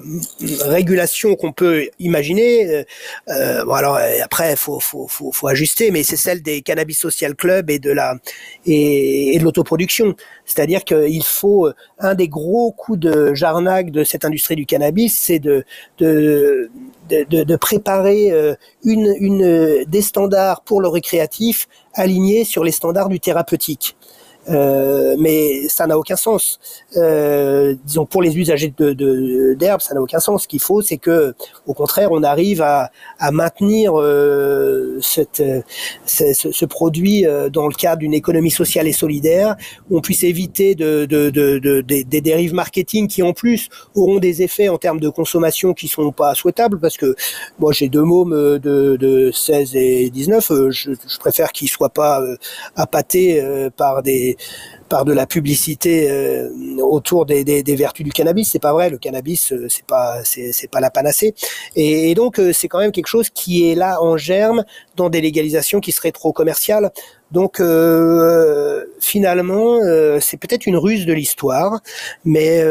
régulation qu'on peut imaginer. Euh, euh bon alors après, faut, faut, faut, faut ajuster, mais c'est celle des cannabis social club et de la et, et de l'autoproduction. C'est-à-dire qu'il faut un des gros coups de jarnac de cette industrie du cannabis, c'est de de, de, de préparer une, une des standards pour le récréatif alignés sur les standards du thérapeutique. Euh, mais ça n'a aucun sens. Euh, disons pour les usagers de d'herbe, ça n'a aucun sens. Ce qu'il faut, c'est que, au contraire, on arrive à, à maintenir euh, cette, ce, ce, produit euh, dans le cadre d'une économie sociale et solidaire, où on puisse éviter de, de, de, des dérives marketing qui en plus auront des effets en termes de consommation qui sont pas souhaitables, parce que moi j'ai deux mômes de, de 16 et 19, je, je préfère qu'ils soient pas appâtés par des par de la publicité euh, autour des, vertus du cannabis. C'est pas vrai. Le cannabis, euh, c'est pas c'est pas la panacée. Et, donc euh, c'est quand même quelque chose qui est là en germe dans des légalisations qui seraient trop commerciales. Donc finalement, c'est peut-être une ruse de l'histoire, mais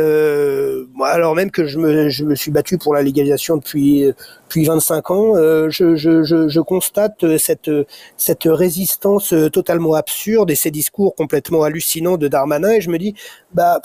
moi, alors même que je me, je me suis battu pour la légalisation depuis depuis 25 ans, je, je, je, je, constate cette cette résistance totalement absurde et ces discours complètement hallucinants de Darmanin, et je me dis bah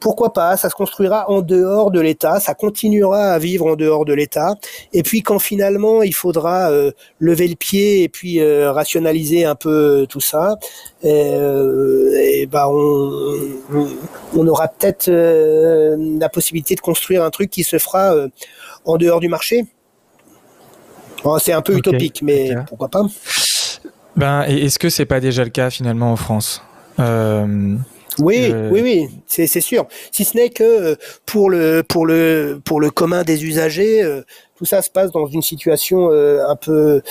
pourquoi pas, ça se construira en dehors de l'État, ça continuera à vivre en dehors de l'État. Et puis quand finalement il faudra euh, lever le pied et puis euh, rationaliser un peu tout ça, euh, et ben on, on, aura peut-être la possibilité de construire un truc qui se fera en dehors du marché. c'est un peu utopique, mais pourquoi pas Ben, est-ce que c'est pas déjà le cas finalement en France? Oui, euh, oui, oui, c'est sûr. Si ce n'est que euh, pour le pour le pour le commun des usagers, euh, tout ça se passe dans une situation un peu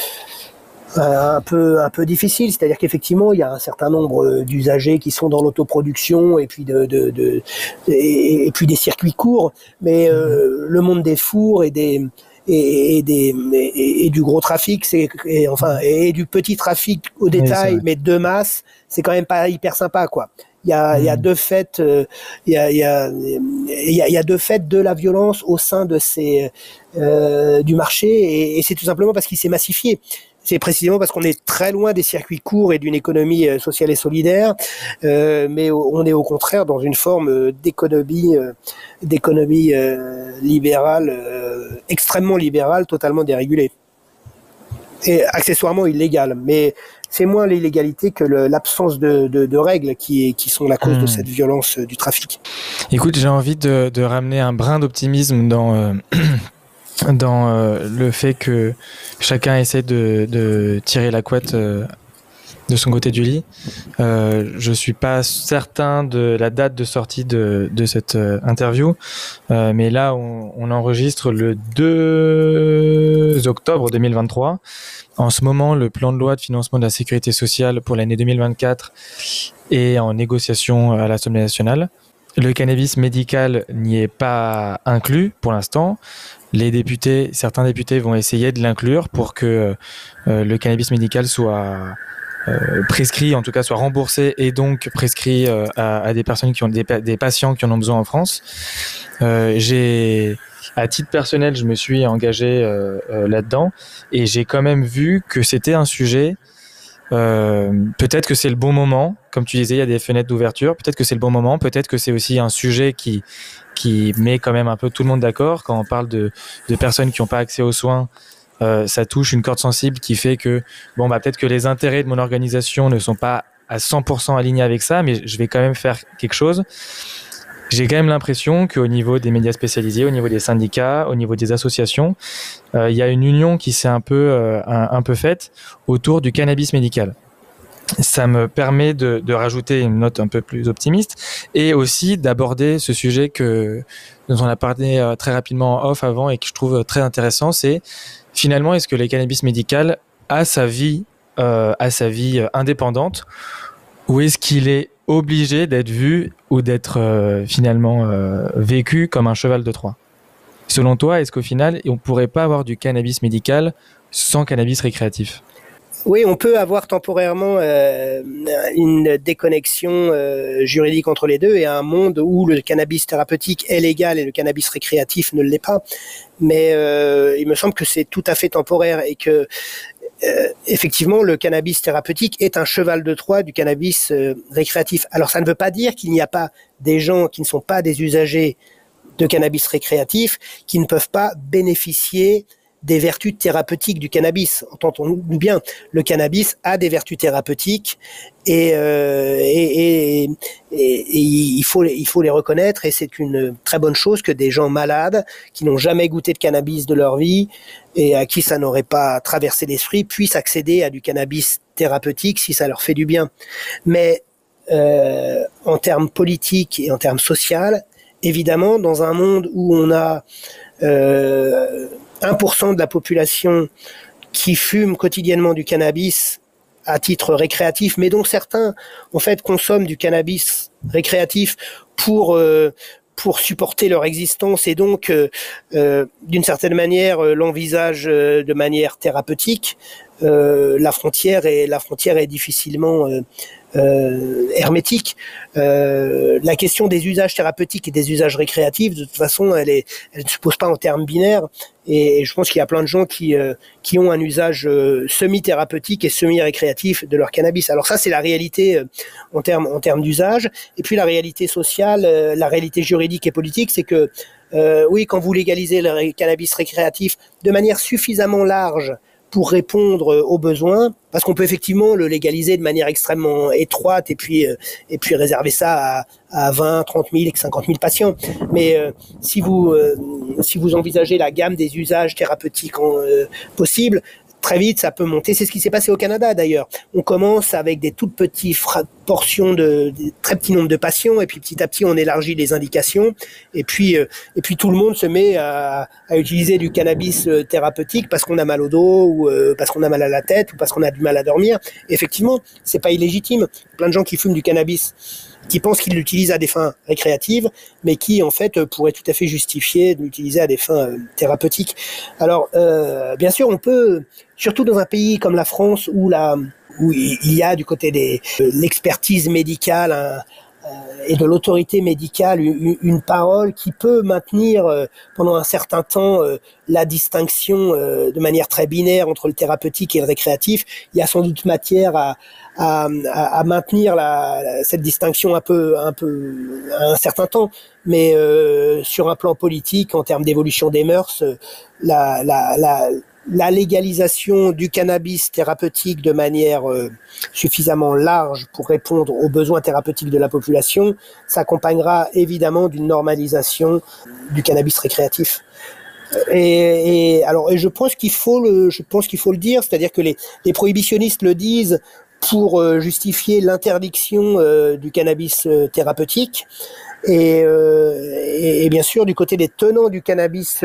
un peu un peu difficile, c'est-à-dire qu'effectivement il y a un certain nombre d'usagers qui sont dans l'autoproduction et puis de, de, de et, puis des circuits courts, mais mhm. le monde des fours et des et, des et, du gros trafic, c'est enfin et du petit trafic au détail, mais de masse, c'est quand même pas hyper sympa quoi. Il y a, il y a hmm. deux faits, euh, il y a, il y a, il y a, deux faits de la violence au sein de ces euh, du marché, et, et c'est tout simplement parce qu'il s'est massifié c'est précisément parce qu'on est très loin des circuits courts et d'une économie euh, sociale et solidaire, euh, mais on est au contraire dans une forme d'économie, d'économie libérale, extrêmement libérale, totalement dérégulée et accessoirement illégale. Mais c'est moins l'illégalité que l'absence de, de, de, règles qui, qui sont la cause de hmm. cette violence euh, du trafic. Écoute, j'ai envie de, de, ramener un brin d'optimisme dans, euh, dans euh, le fait que chacun essaie de, tirer la couette de son côté du lit. Euh, je suis pas certain de la date de sortie de, cette interview, mais là on, enregistre le 2 octobre 2023. En ce moment, le plan de loi de financement de la sécurité sociale pour l'année 2024 est en négociation à l'Assemblée nationale. Le cannabis médical n'y est pas inclus pour l'instant. Les députés, certains députés vont essayer de l'inclure pour que euh, le cannabis médical soit euh, prescrit, en tout cas soit remboursé et donc prescrit euh, à, des personnes qui ont des, patients qui en ont besoin en France. J'ai à titre personnel, je me suis engagé euh, euh, là-dedans et j'ai quand même vu que c'était un sujet. Euh, peut-être que c'est le bon moment, comme tu disais, il y a des fenêtres d'ouverture. Peut-être que c'est le bon moment. Peut-être que c'est aussi un sujet qui qui met quand même un peu tout le monde d'accord. Quand on parle de, de personnes qui n'ont pas accès aux soins, euh, ça touche une corde sensible qui fait que bon bah peut-être que les intérêts de mon organisation ne sont pas à 100% alignés avec ça, mais je vais quand même faire quelque chose j'ai quand même l'impression qu'au niveau des médias spécialisés, au niveau des syndicats, au niveau des associations, euh, il y a une union qui s'est un peu euh, un, peu faite autour du cannabis médical. Ça me permet de, de, rajouter une note un peu plus optimiste et aussi d'aborder ce sujet que dont on a parlé très rapidement en off avant et que je trouve très intéressant, c'est finalement est-ce que le cannabis médical a sa vie euh, vie indépendante ou est-ce qu'il est obligé d'être vu ou d'être euh, finalement euh, vécu comme un cheval de Troie? Selon toi, est-ce qu'au final, on pourrait pas avoir du cannabis médical sans cannabis récréatif? Oui, on peut avoir temporairement euh, une déconnexion euh, juridique entre les deux et un monde où le cannabis thérapeutique est légal et le cannabis récréatif ne l'est pas. Mais euh, il me semble que c'est tout à fait temporaire et que effectivement le cannabis thérapeutique est un cheval de Troie du cannabis récréatif. Alors ça ne veut pas dire qu'il n'y a pas des gens qui ne sont pas des usagers de cannabis récréatif qui ne peuvent pas bénéficier des vertus thérapeutiques du cannabis. Entendons-nous bien, le cannabis a des vertus thérapeutiques et, euh, il faut les reconnaître et c'est une très bonne chose que des gens malades qui n'ont jamais goûté de cannabis de leur vie et à qui ça n'aurait pas traversé l'esprit puissent accéder à du cannabis thérapeutique si ça leur fait du bien. Mais euh, en termes politiques et en termes social, évidemment, dans un monde où on a euh, 1% de la population qui fume quotidiennement du cannabis à titre récréatif, mais dont certains en fait consomment du cannabis récréatif pour euh, pour supporter leur existence et donc euh, euh, d'une certaine manière l'envisagent de manière thérapeutique. la frontière est la frontière est difficilement euh, hermétique. Euh, la question des usages thérapeutiques et des usages récréatifs, de toute façon, elle, est, elle ne se pose pas en termes binaires. Et, je pense qu'il y a plein de gens qui, euh, qui ont un usage semi-thérapeutique et semi-récréatif de leur cannabis. Alors ça, c'est la réalité en termes en termes d'usage. Et puis la réalité sociale, la réalité juridique et politique, c'est que oui, quand vous légalisez le cannabis récréatif de manière suffisamment large pour répondre euh, aux besoins, parce qu'on peut effectivement le légaliser de manière extrêmement étroite et puis euh, et puis réserver ça à, à 20, 30 000 et 50 000 patients. Mais euh, si vous si vous envisagez la gamme des usages thérapeutiques en, possibles, très vite, ça peut monter. C'est ce qui s'est passé au Canada d'ailleurs. On commence avec des toutes petites portions de, très petits nombres de patients, et puis petit à petit, on élargit les indications, et puis euh, et puis tout le monde se met à, à utiliser du cannabis euh, thérapeutique parce qu'on a mal au dos ou euh, parce qu'on a mal à la tête ou parce qu'on a du mal à dormir. effectivement, c'est pas illégitime. Plein de gens qui fument du cannabis qui pensent qu'ils l'utilisent à des fins récréatives, mais qui en fait pourraient tout à fait justifier de l'utiliser à des fins euh, thérapeutiques. Alors, euh, bien sûr, on peut, surtout dans un pays comme la France où la où il y a du côté de l'expertise médicale et de l'autorité médicale une, parole qui peut maintenir euh, pendant un certain temps euh, la distinction euh, de manière très binaire entre le thérapeutique et le récréatif. Il y a sans doute matière à, à, à maintenir la, cette distinction un peu, un peu un certain temps, mais sur un plan politique, en termes d'évolution des mœurs, la, la, la la légalisation du cannabis thérapeutique de manière euh, suffisamment large pour répondre aux besoins thérapeutiques de la population s'accompagnera évidemment d'une normalisation du cannabis récréatif. Et, alors, et je pense qu'il faut le, je pense qu'il faut le dire, c'est-à-dire que les, les, prohibitionnistes le disent pour euh, justifier l'interdiction euh, du cannabis thérapeutique, et, et, et, bien sûr du côté des tenants du cannabis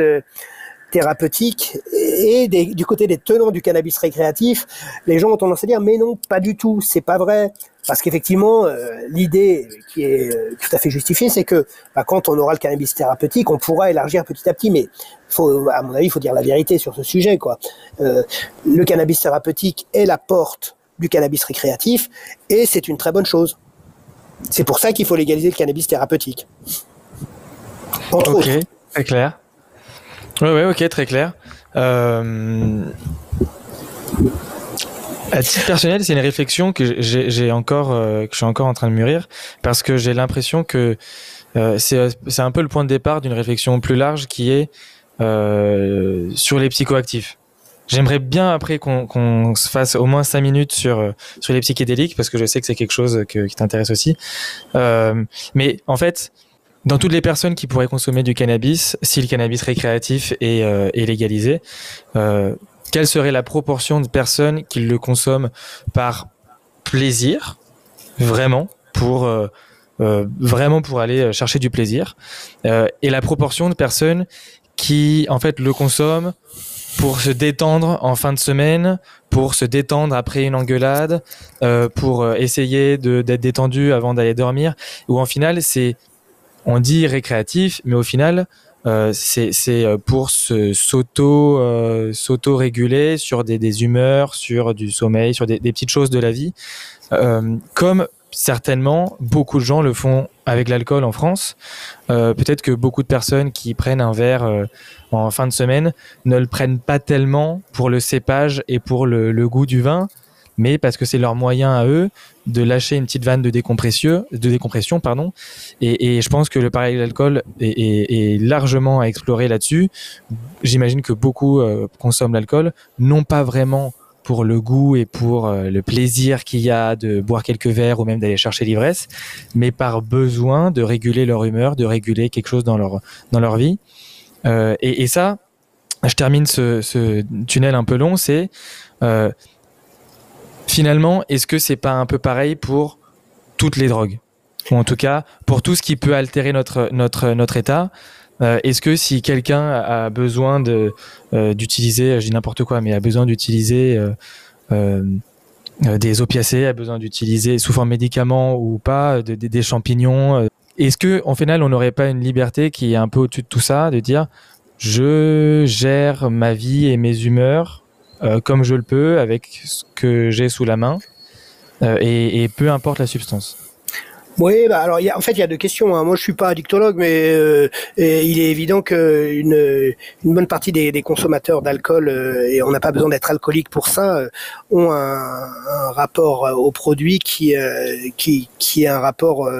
thérapeutique et du côté des tenants du cannabis récréatif, les gens ont tendance à dire mais non, pas du tout, c'est pas vrai. Parce qu'effectivement, euh, l'idée qui est euh, tout à fait justifiée, c'est que bah, quand on aura le cannabis thérapeutique, on pourra élargir petit à petit. Mais faut, à mon avis, il faut dire la vérité sur ce sujet. Quoi. Euh, le cannabis thérapeutique est la porte du cannabis récréatif et c'est une très bonne chose. C'est pour ça qu'il faut légaliser le cannabis thérapeutique. Entre ok, très clair. Oui, ouais, ok, très clair. Euh... À titre personnel, c'est une réflexion que j'ai encore, euh, que je suis encore en train de mûrir, parce que j'ai l'impression que euh, c'est un peu le point de départ d'une réflexion plus large qui est euh, sur les psychoactifs. J'aimerais bien après qu'on se fasse au moins cinq minutes sur sur les psychédéliques parce que je sais que c'est quelque chose que, qui t'intéresse aussi. Euh, mais en fait, dans toutes les personnes qui pourraient consommer du cannabis, si le cannabis récréatif est, euh, légalisé, euh, quelle serait la proportion de personnes qui le consomment par plaisir, vraiment, pour euh, vraiment pour aller chercher du plaisir, et la proportion de personnes qui en fait le consomment pour se détendre en fin de semaine, pour se détendre après une engueulade, pour essayer d'être détendu avant d'aller dormir, ou en final c'est on dit récréatif, mais au final, c'est pour se s'auto s'auto réguler sur des, des, humeurs, sur du sommeil, sur des, des petites choses de la vie, comme certainement, beaucoup de gens le font avec l'alcool en France. Euh, peut-être que beaucoup de personnes qui prennent un verre euh, en fin de semaine ne le prennent pas tellement pour le cépage et pour le, goût du vin, mais parce que c'est leur moyen à eux de lâcher une petite vanne de décompression, de décompression pardon. Et, je pense que le parallèle d'alcool est, largement à explorer là-dessus. J'imagine que beaucoup euh, consomment l'alcool, non pas vraiment pour le goût et pour euh, le plaisir qu'il y a de boire quelques verres ou même d'aller chercher l'ivresse, mais par besoin de réguler leur humeur, de réguler quelque chose dans leur, dans leur vie. Euh, et, et, ça, je termine ce, ce tunnel un peu long, c'est euh, finalement, est-ce que c'est pas un peu pareil pour toutes les drogues? Ou en tout cas, pour tout ce qui peut altérer notre, notre, notre état euh, est-ce que si quelqu'un a besoin de euh, d'utiliser, je dis n'importe quoi, mais a besoin d'utiliser euh, des opiacés, a besoin d'utiliser sous forme médicament ou pas, des champignons, est-ce que en final on n'aurait pas une liberté qui est un peu au-dessus de tout ça, de dire je gère ma vie et mes humeurs comme je le peux avec ce que j'ai sous la main et peu importe la substance oui, bah alors en fait il y a deux questions. Hein. Moi je suis pas addictologue, mais euh, il est évident qu'une une bonne partie des, consommateurs d'alcool euh, et on n'a pas besoin d'être alcoolique pour ça euh, ont un, un, rapport au produit qui qui qui est un rapport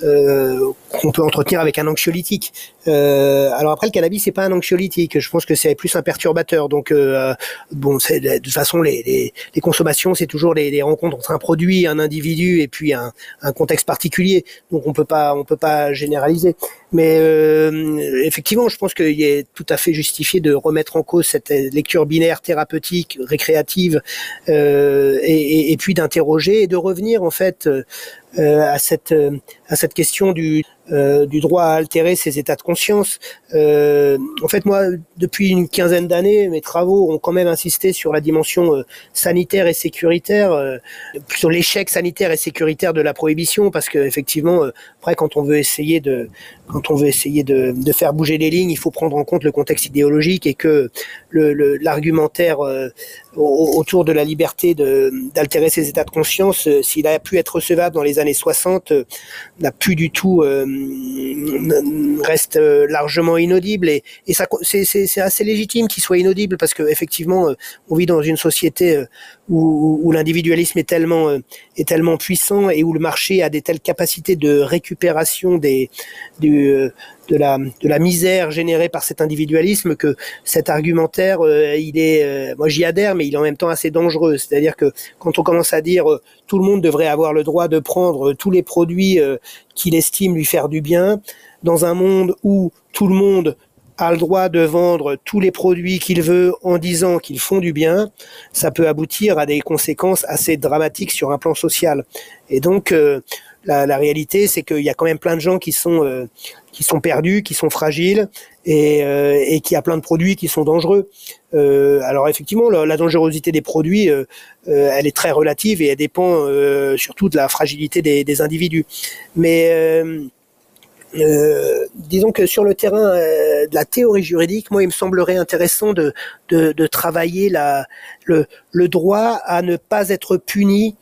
qu'on peut entretenir avec un anxiolytique. alors après le cannabis c'est pas un anxiolytique. Je pense que c'est plus un perturbateur. Donc bon, c'est de toute façon les, les, les consommations c'est toujours les, les, rencontres entre un produit, un individu et puis un, un contexte particulier, donc on peut pas on peut pas généraliser. Mais euh, effectivement, je pense qu'il est tout à fait justifié de remettre en cause cette lecture binaire thérapeutique, récréative, euh, et, et, puis d'interroger et de revenir en fait euh, à cette à cette question du euh, du droit à altérer ses états de conscience. Euh, en fait, moi, depuis une quinzaine d'années, mes travaux ont quand même insisté sur la dimension euh, sanitaire et sécuritaire, euh, sur l'échec sanitaire et sécuritaire de la prohibition, parce que effectivement, après, quand on veut essayer de quand on veut essayer de, de, faire bouger les lignes, il faut prendre en compte le contexte idéologique et que l'argumentaire le, autour de la liberté d'altérer ses états de conscience, s'il a pu être recevable dans les années 60, n'a plus du tout reste euh, largement inaudible et, ça c'est assez légitime qu'il soit inaudible parce que effectivement euh, on vit dans une société euh, où, où l'individualisme est tellement est tellement puissant et où le marché a des telles capacités de récupération des du de la, de la misère générée par cet individualisme que cet argumentaire, euh, il est, euh, moi j'y adhère, mais il est en même temps assez dangereux. C'est-à-dire que quand on commence à dire euh, tout le monde devrait avoir le droit de prendre tous les produits qu'il estime lui faire du bien, dans un monde où tout le monde a le droit de vendre tous les produits qu'il veut en disant qu'ils font du bien, ça peut aboutir à des conséquences assez dramatiques sur un plan social. Et donc, la, la, réalité, c'est qu'il y a quand même plein de gens qui sont qui sont perdus, qui sont fragiles et, euh, et qui a plein de produits qui sont dangereux. Euh, alors effectivement, la, dangerosité des produits, euh, euh, elle est très relative et elle dépend surtout de la fragilité des, des individus. Mais disons que sur le terrain de la théorie juridique, moi, il me semblerait intéressant de, de, de travailler la, le, le droit à ne pas être puni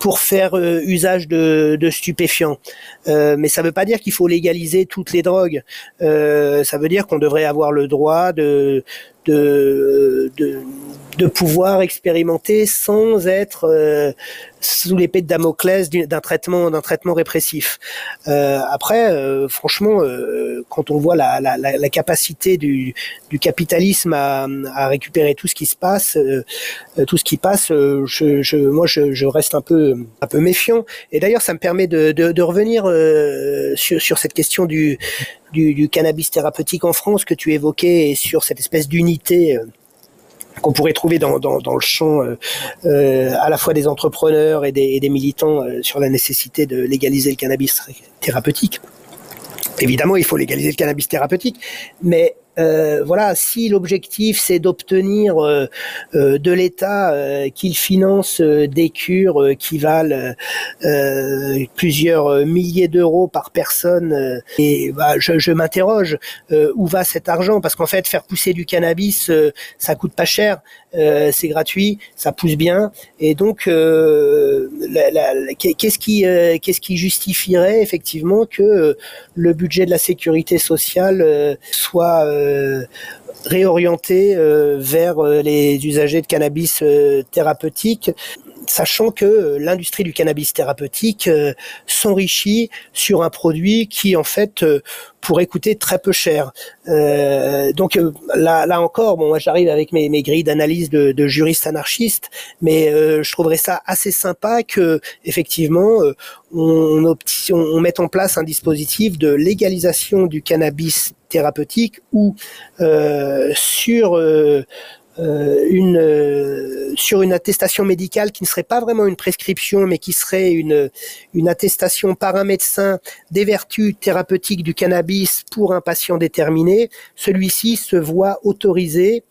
pour faire euh, usage de, de stupéfiants. Euh, mais ça ne veut pas dire qu'il faut légaliser toutes les drogues. Euh, ça veut dire qu'on devrait avoir le droit de, de, de, de pouvoir expérimenter sans être euh, sous l'épée de Damoclès d'un traitement d'un traitement répressif. Euh, après, euh, franchement, euh, quand on voit la, la, la, capacité du, du capitalisme à, à, récupérer tout ce qui se passe, euh, tout ce qui passe, je, je, moi je, je, reste un peu un peu méfiant. Et d'ailleurs, ça me permet de, de, de revenir sur, sur cette question du, du, du, cannabis thérapeutique en France que tu évoquais et sur cette espèce d'unité qu'on pourrait trouver dans, dans, le champ euh, euh, à la fois des entrepreneurs et des, et des militants euh, sur la nécessité de légaliser le cannabis thérapeutique. Évidemment, il faut légaliser le cannabis thérapeutique, mais euh, voilà, si l'objectif c'est d'obtenir euh, euh, de l'État qu'il finance des cures qui valent plusieurs milliers d'euros par personne, et bah, je, je m'interroge où va cet argent? Parce qu'en fait, faire pousser du cannabis, ça coûte pas cher, c'est gratuit, ça pousse bien, et donc qu'est-ce qui qu'est-ce qui justifierait effectivement que le budget de la sécurité sociale soit euh, réorienter euh, vers euh, les usagers de cannabis thérapeutique sachant que l'industrie du cannabis thérapeutique s'enrichit sur un produit qui en fait pourrait coûter très peu cher. donc là, là encore, bon, moi j'arrive avec mes, mes grilles d'analyse de, de juriste anarchiste, mais je trouverais ça assez sympa que effectivement on, on, mette en place un dispositif de légalisation du cannabis thérapeutique ou euh, sur euh, euh, une sur une attestation médicale qui ne serait pas vraiment une prescription mais qui serait une attestation par un médecin des vertus thérapeutiques du cannabis pour un patient déterminé, celui-ci se voit autorisé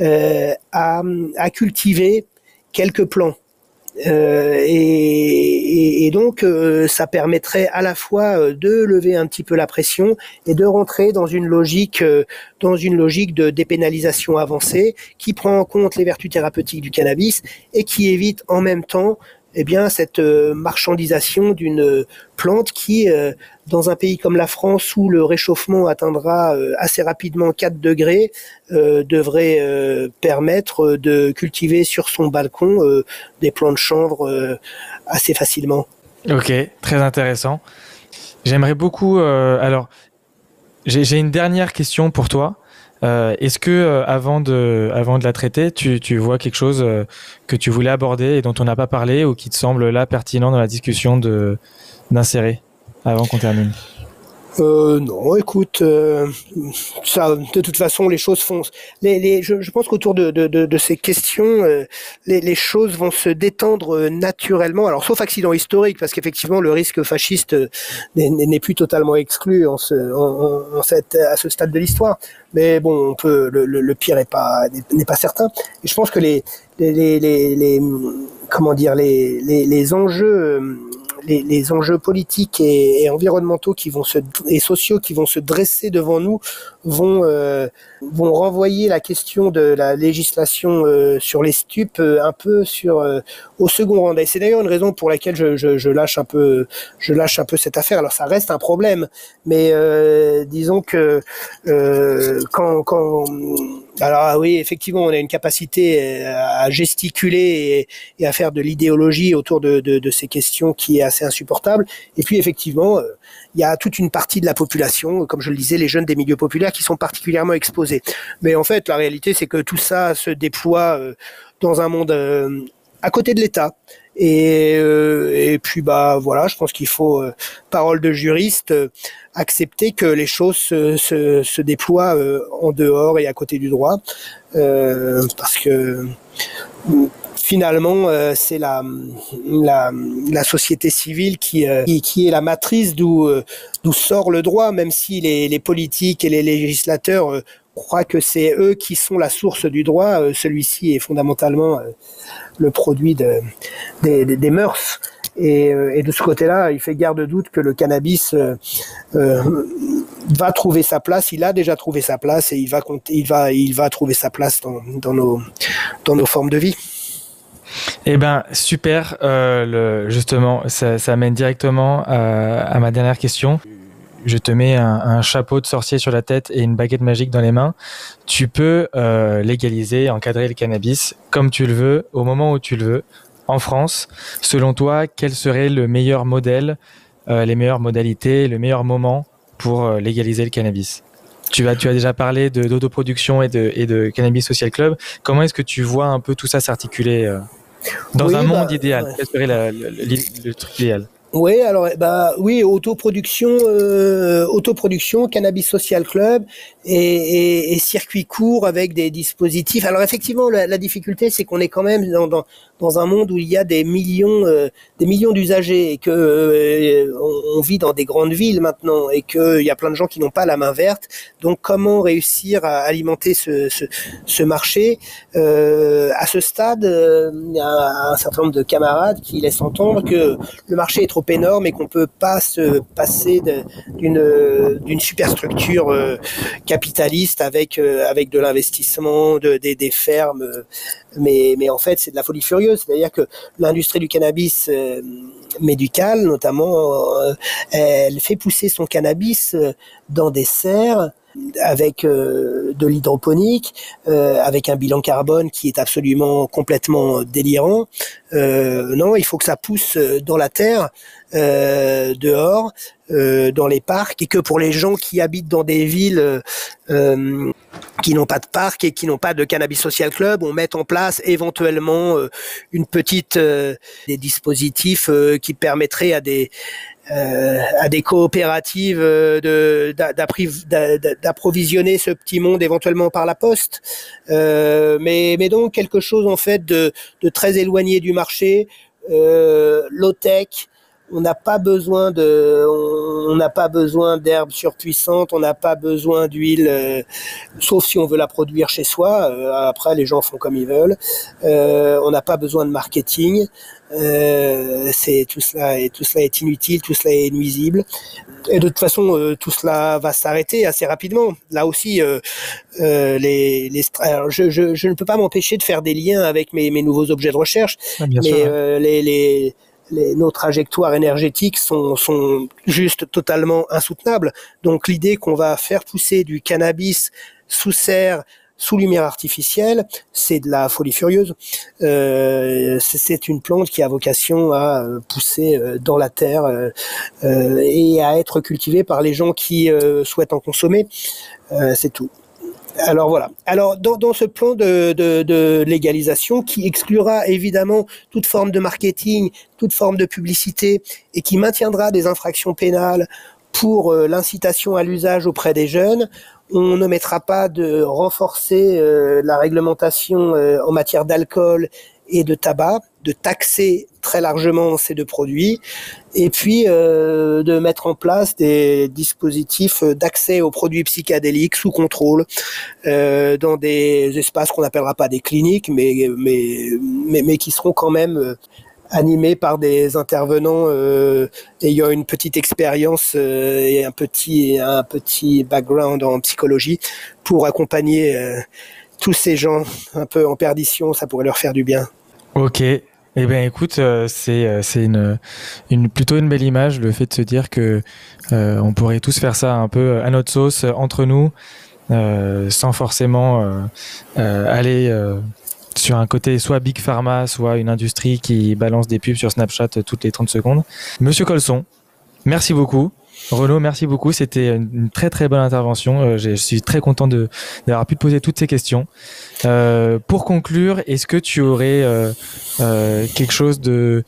à, à cultiver quelques plants. Euh, et, et, donc, euh, ça permettrait à la fois euh, de lever un petit peu la pression et de rentrer dans une logique, dans une logique de dépénalisation avancée qui prend en compte les vertus thérapeutiques du cannabis et qui évite en même temps eh bien cette euh, marchandisation d'une plante qui, euh, dans un pays comme la France où le réchauffement atteindra euh, assez rapidement 4 degrés, devrait permettre de cultiver sur son balcon des plants de chanvre assez facilement. Ok, très intéressant. J'aimerais beaucoup. alors, j'ai une dernière question pour toi. Euh, est-ce que euh, avant de avant de la traiter, tu, tu vois quelque chose euh, que tu voulais aborder et dont on n'a pas parlé ou qui te semble là pertinent dans la discussion de d'insérer avant qu'on termine? Euh, non, écoute, euh, ça, de toute façon, les choses font. Les, les, je, je pense qu'autour de, de, de, de, ces questions, euh, les, les, choses vont se détendre euh, naturellement. Alors, sauf accident historique, parce qu'effectivement, le risque fasciste n'est plus totalement exclu en ce, en, en cette, à ce stade de l'histoire. Mais bon, on peut, le, le, pire n'est pas n'est pas certain. Et je pense que les les, les, les comment dire les, les, les enjeux les, enjeux politiques et, et, environnementaux qui vont se et sociaux qui vont se dresser devant nous vont euh, vont renvoyer la question de la législation euh, sur les stupes euh, un peu sur euh, au second rang. Et c'est d'ailleurs une raison pour laquelle je, je, je, lâche un peu je lâche un peu cette affaire. Alors ça reste un problème, mais disons que quand quand alors ah oui, effectivement, on a une capacité à gesticuler et, et à faire de l'idéologie autour de, de, de, ces questions qui est assez insupportable. Et puis effectivement, il y a toute une partie de la population, comme je le disais, les jeunes des milieux populaires, qui sont particulièrement exposés. Mais en fait, la réalité, c'est que tout ça se déploie euh, dans un monde euh, à côté de l'État. Et, euh, et puis bah voilà, je pense qu'il faut, parole de juriste, accepter que les choses se, se, se déploient en dehors et à côté du droit, parce que finalement, euh, c'est la, la, la, société civile qui, euh, qui, est la matrice d'où euh, d'où sort le droit, même si les, les politiques et les législateurs croient que c'est eux qui sont la source du droit. Celui-ci est fondamentalement le produit de, des, des, mœurs. Et, et, de ce côté-là, il fait garde de doute que le cannabis va trouver sa place. Il a déjà trouvé sa place et il va, il va, il va trouver sa place dans, dans, nos, dans nos formes de vie. Eh ben super, euh, justement, ça, ça mène directement à, à, ma dernière question. Je te mets un, chapeau de sorcier sur la tête et une baguette magique dans les mains. Tu peux euh, légaliser, encadrer le cannabis comme tu le veux, au moment où tu le veux, en France. Selon toi, quel serait le meilleur modèle, euh, les meilleures modalités, le meilleur moment pour euh, légaliser le cannabis? Tu as, déjà parlé d'autoproduction et et de Cannabis Social Club. Comment est-ce que tu vois un peu tout ça s'articuler dans un monde bah, idéal, quel serait le, truc idéal? Oui, alors bah oui, autoproduction, euh, autoproduction, cannabis social club et, et, et, circuit court avec des dispositifs. Alors effectivement, la, la difficulté, c'est qu'on est quand même dans, dans, dans, un monde où il y a des millions, euh, des millions d'usagers et que euh, on, vit dans des grandes villes maintenant et qu'il y a plein de gens qui n'ont pas la main verte. Donc comment réussir à alimenter ce, ce, ce marché? Euh, À ce stade, il y a un certain nombre de camarades qui laissent entendre que le marché est trop énorme et qu'on peut pas se passer d'une d'une superstructure euh, capitaliste avec euh, avec de l'investissement, de, des, fermes. Mais mais en fait c'est de la folie furieuse, c'est-à-dire que l'industrie du cannabis euh, médical notamment, elle fait pousser son cannabis dans des serres avec euh, de l'hydroponique, euh, avec un bilan carbone qui est absolument complètement délirant. Euh, non, il faut que ça pousse dans la terre, dehors, dans les parcs, et que pour les gens qui habitent dans des villes qui n'ont pas de parc et qui n'ont pas de cannabis social club, on met en place éventuellement une petite des dispositifs qui permettraient à des euh, à des coopératives euh, d'approvisionner ce petit monde éventuellement par la poste, euh, mais, donc quelque chose en fait de, de très éloigné du marché, euh, low tech. On n'a pas besoin de, on n'a pas besoin d'herbes surpuissantes, on n'a pas besoin d'huile, euh, sauf si on veut la produire chez soi. après, les gens font comme ils veulent. on n'a pas besoin de marketing. Euh, c'est tout cela et tout cela est inutile, tout cela est nuisible. Et de toute façon, euh, tout cela va s'arrêter assez rapidement. Là aussi, euh, euh les, les je, je, je, ne peux pas m'empêcher de faire des liens avec mes, mes nouveaux objets de recherche, ah, mais sûr, euh, les, les nos trajectoires énergétiques sont, juste totalement insoutenables. Donc l'idée qu'on va faire pousser du cannabis sous serre sous lumière artificielle, c'est de la folie furieuse. Euh, c'est une plante qui a vocation à euh, pousser euh, dans la terre euh, et à être cultivée par les gens qui souhaitent en consommer. c'est tout. Alors voilà. Alors dans, ce plan de, légalisation qui exclura évidemment toute forme de marketing, toute forme de publicité et qui maintiendra des infractions pénales pour l'incitation à l'usage auprès des jeunes, on ne mettra pas de renforcer euh, la réglementation euh, en matière d'alcool et de tabac, de taxer très largement ces deux produits, et puis euh, de mettre en place des dispositifs d'accès aux produits psychédéliques sous contrôle euh, dans des espaces qu'on n'appellera pas des cliniques, mais, mais, mais, qui seront quand même animé par des intervenants euh, ayant une petite expérience euh, et un petit un petit background en psychologie pour accompagner euh, tous ces gens un peu en perdition, ça pourrait leur faire du bien. Ok. Eh bien, écoute, euh, c'est euh, une, plutôt une belle image, le fait de se dire que euh, on pourrait tous faire ça un peu à notre sauce entre nous, sans forcément aller sur un côté soit Big Pharma, soit une industrie qui balance des pubs sur Snapchat toutes les 30 secondes. Monsieur Colson, merci beaucoup. Renaud, merci beaucoup. C'était une très très bonne intervention. Euh, je suis très content d'avoir pu te poser toutes ces questions. Euh, pour conclure, est-ce que tu aurais euh, quelque chose de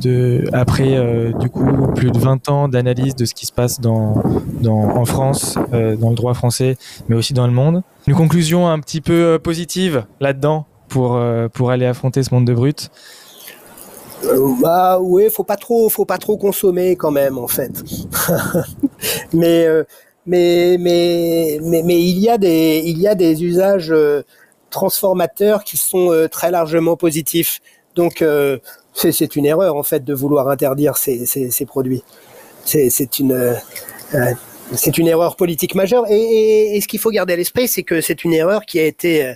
de après du coup plus de 20 ans d'analyse de ce qui se passe dans dans en France, dans le droit français, mais aussi dans le monde, une conclusion un petit peu positive là-dedans pour pour aller affronter ce monde de brut. Euh, bah oui, faut pas trop, faut pas trop consommer quand même en fait. mais, euh, mais, mais, mais, mais il y a des, il y a des usages euh, transformateurs qui sont euh, très largement positifs. Donc euh, c'est une erreur en fait de vouloir interdire ces, ces, ces produits. C'est une c'est une erreur politique majeure. Et, et, et ce qu'il faut garder à l'esprit, c'est que c'est une erreur qui a été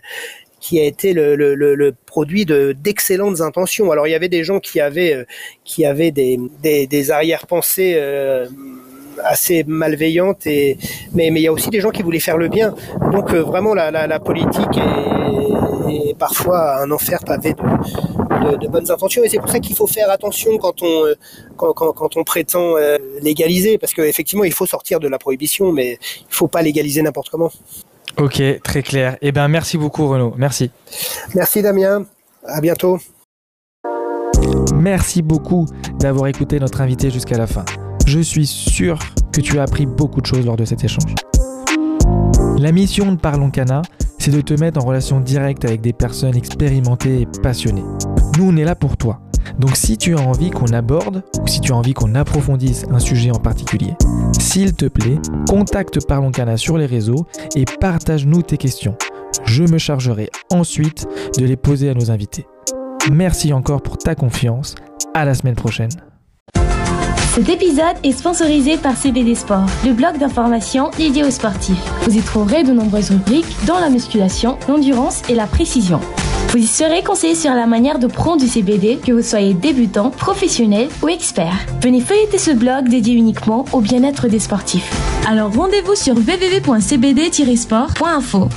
qui a été le, le, le, le produit de d'excellentes intentions. Alors il y avait des gens qui avaient euh, qui avaient des, des, des arrière-pensées euh, assez malveillantes et mais mais il y a aussi des gens qui voulaient faire le bien. Donc euh, vraiment la, la, la politique est, est, parfois un enfer pavé de, de, de bonnes intentions et c'est pour ça qu'il faut faire attention quand on euh, quand, quand, quand on prétend euh, légaliser parce qu'effectivement il faut sortir de la prohibition mais il faut pas légaliser n'importe comment. Ok, très clair. Eh bien, merci beaucoup Renaud. Merci. Merci Damien. À bientôt. Merci beaucoup d'avoir écouté notre invité jusqu'à la fin. Je suis sûr que tu as appris beaucoup de choses lors de cet échange. La mission de Parlons Cana, c'est de te mettre en relation directe avec des personnes expérimentées et passionnées. Nous, on est là pour toi. Donc si tu as envie qu'on aborde ou si tu as envie qu'on approfondisse un sujet en particulier, s'il te plaît, contacte Parlons Cana sur les réseaux et partage-nous tes questions. Je me chargerai ensuite de les poser à nos invités. Merci encore pour ta confiance. À la semaine prochaine. Cet épisode est sponsorisé par CBD Sport, le blog d'information dédié aux sportifs. Vous y trouverez de nombreuses rubriques dans la musculation, l'endurance et la précision. Vous y serez conseillé sur la manière de prendre du CBD, que vous soyez débutant, professionnel ou expert. Venez feuilleter ce blog dédié uniquement au bien-être des sportifs. Alors rendez-vous sur www.cbd-sport.info.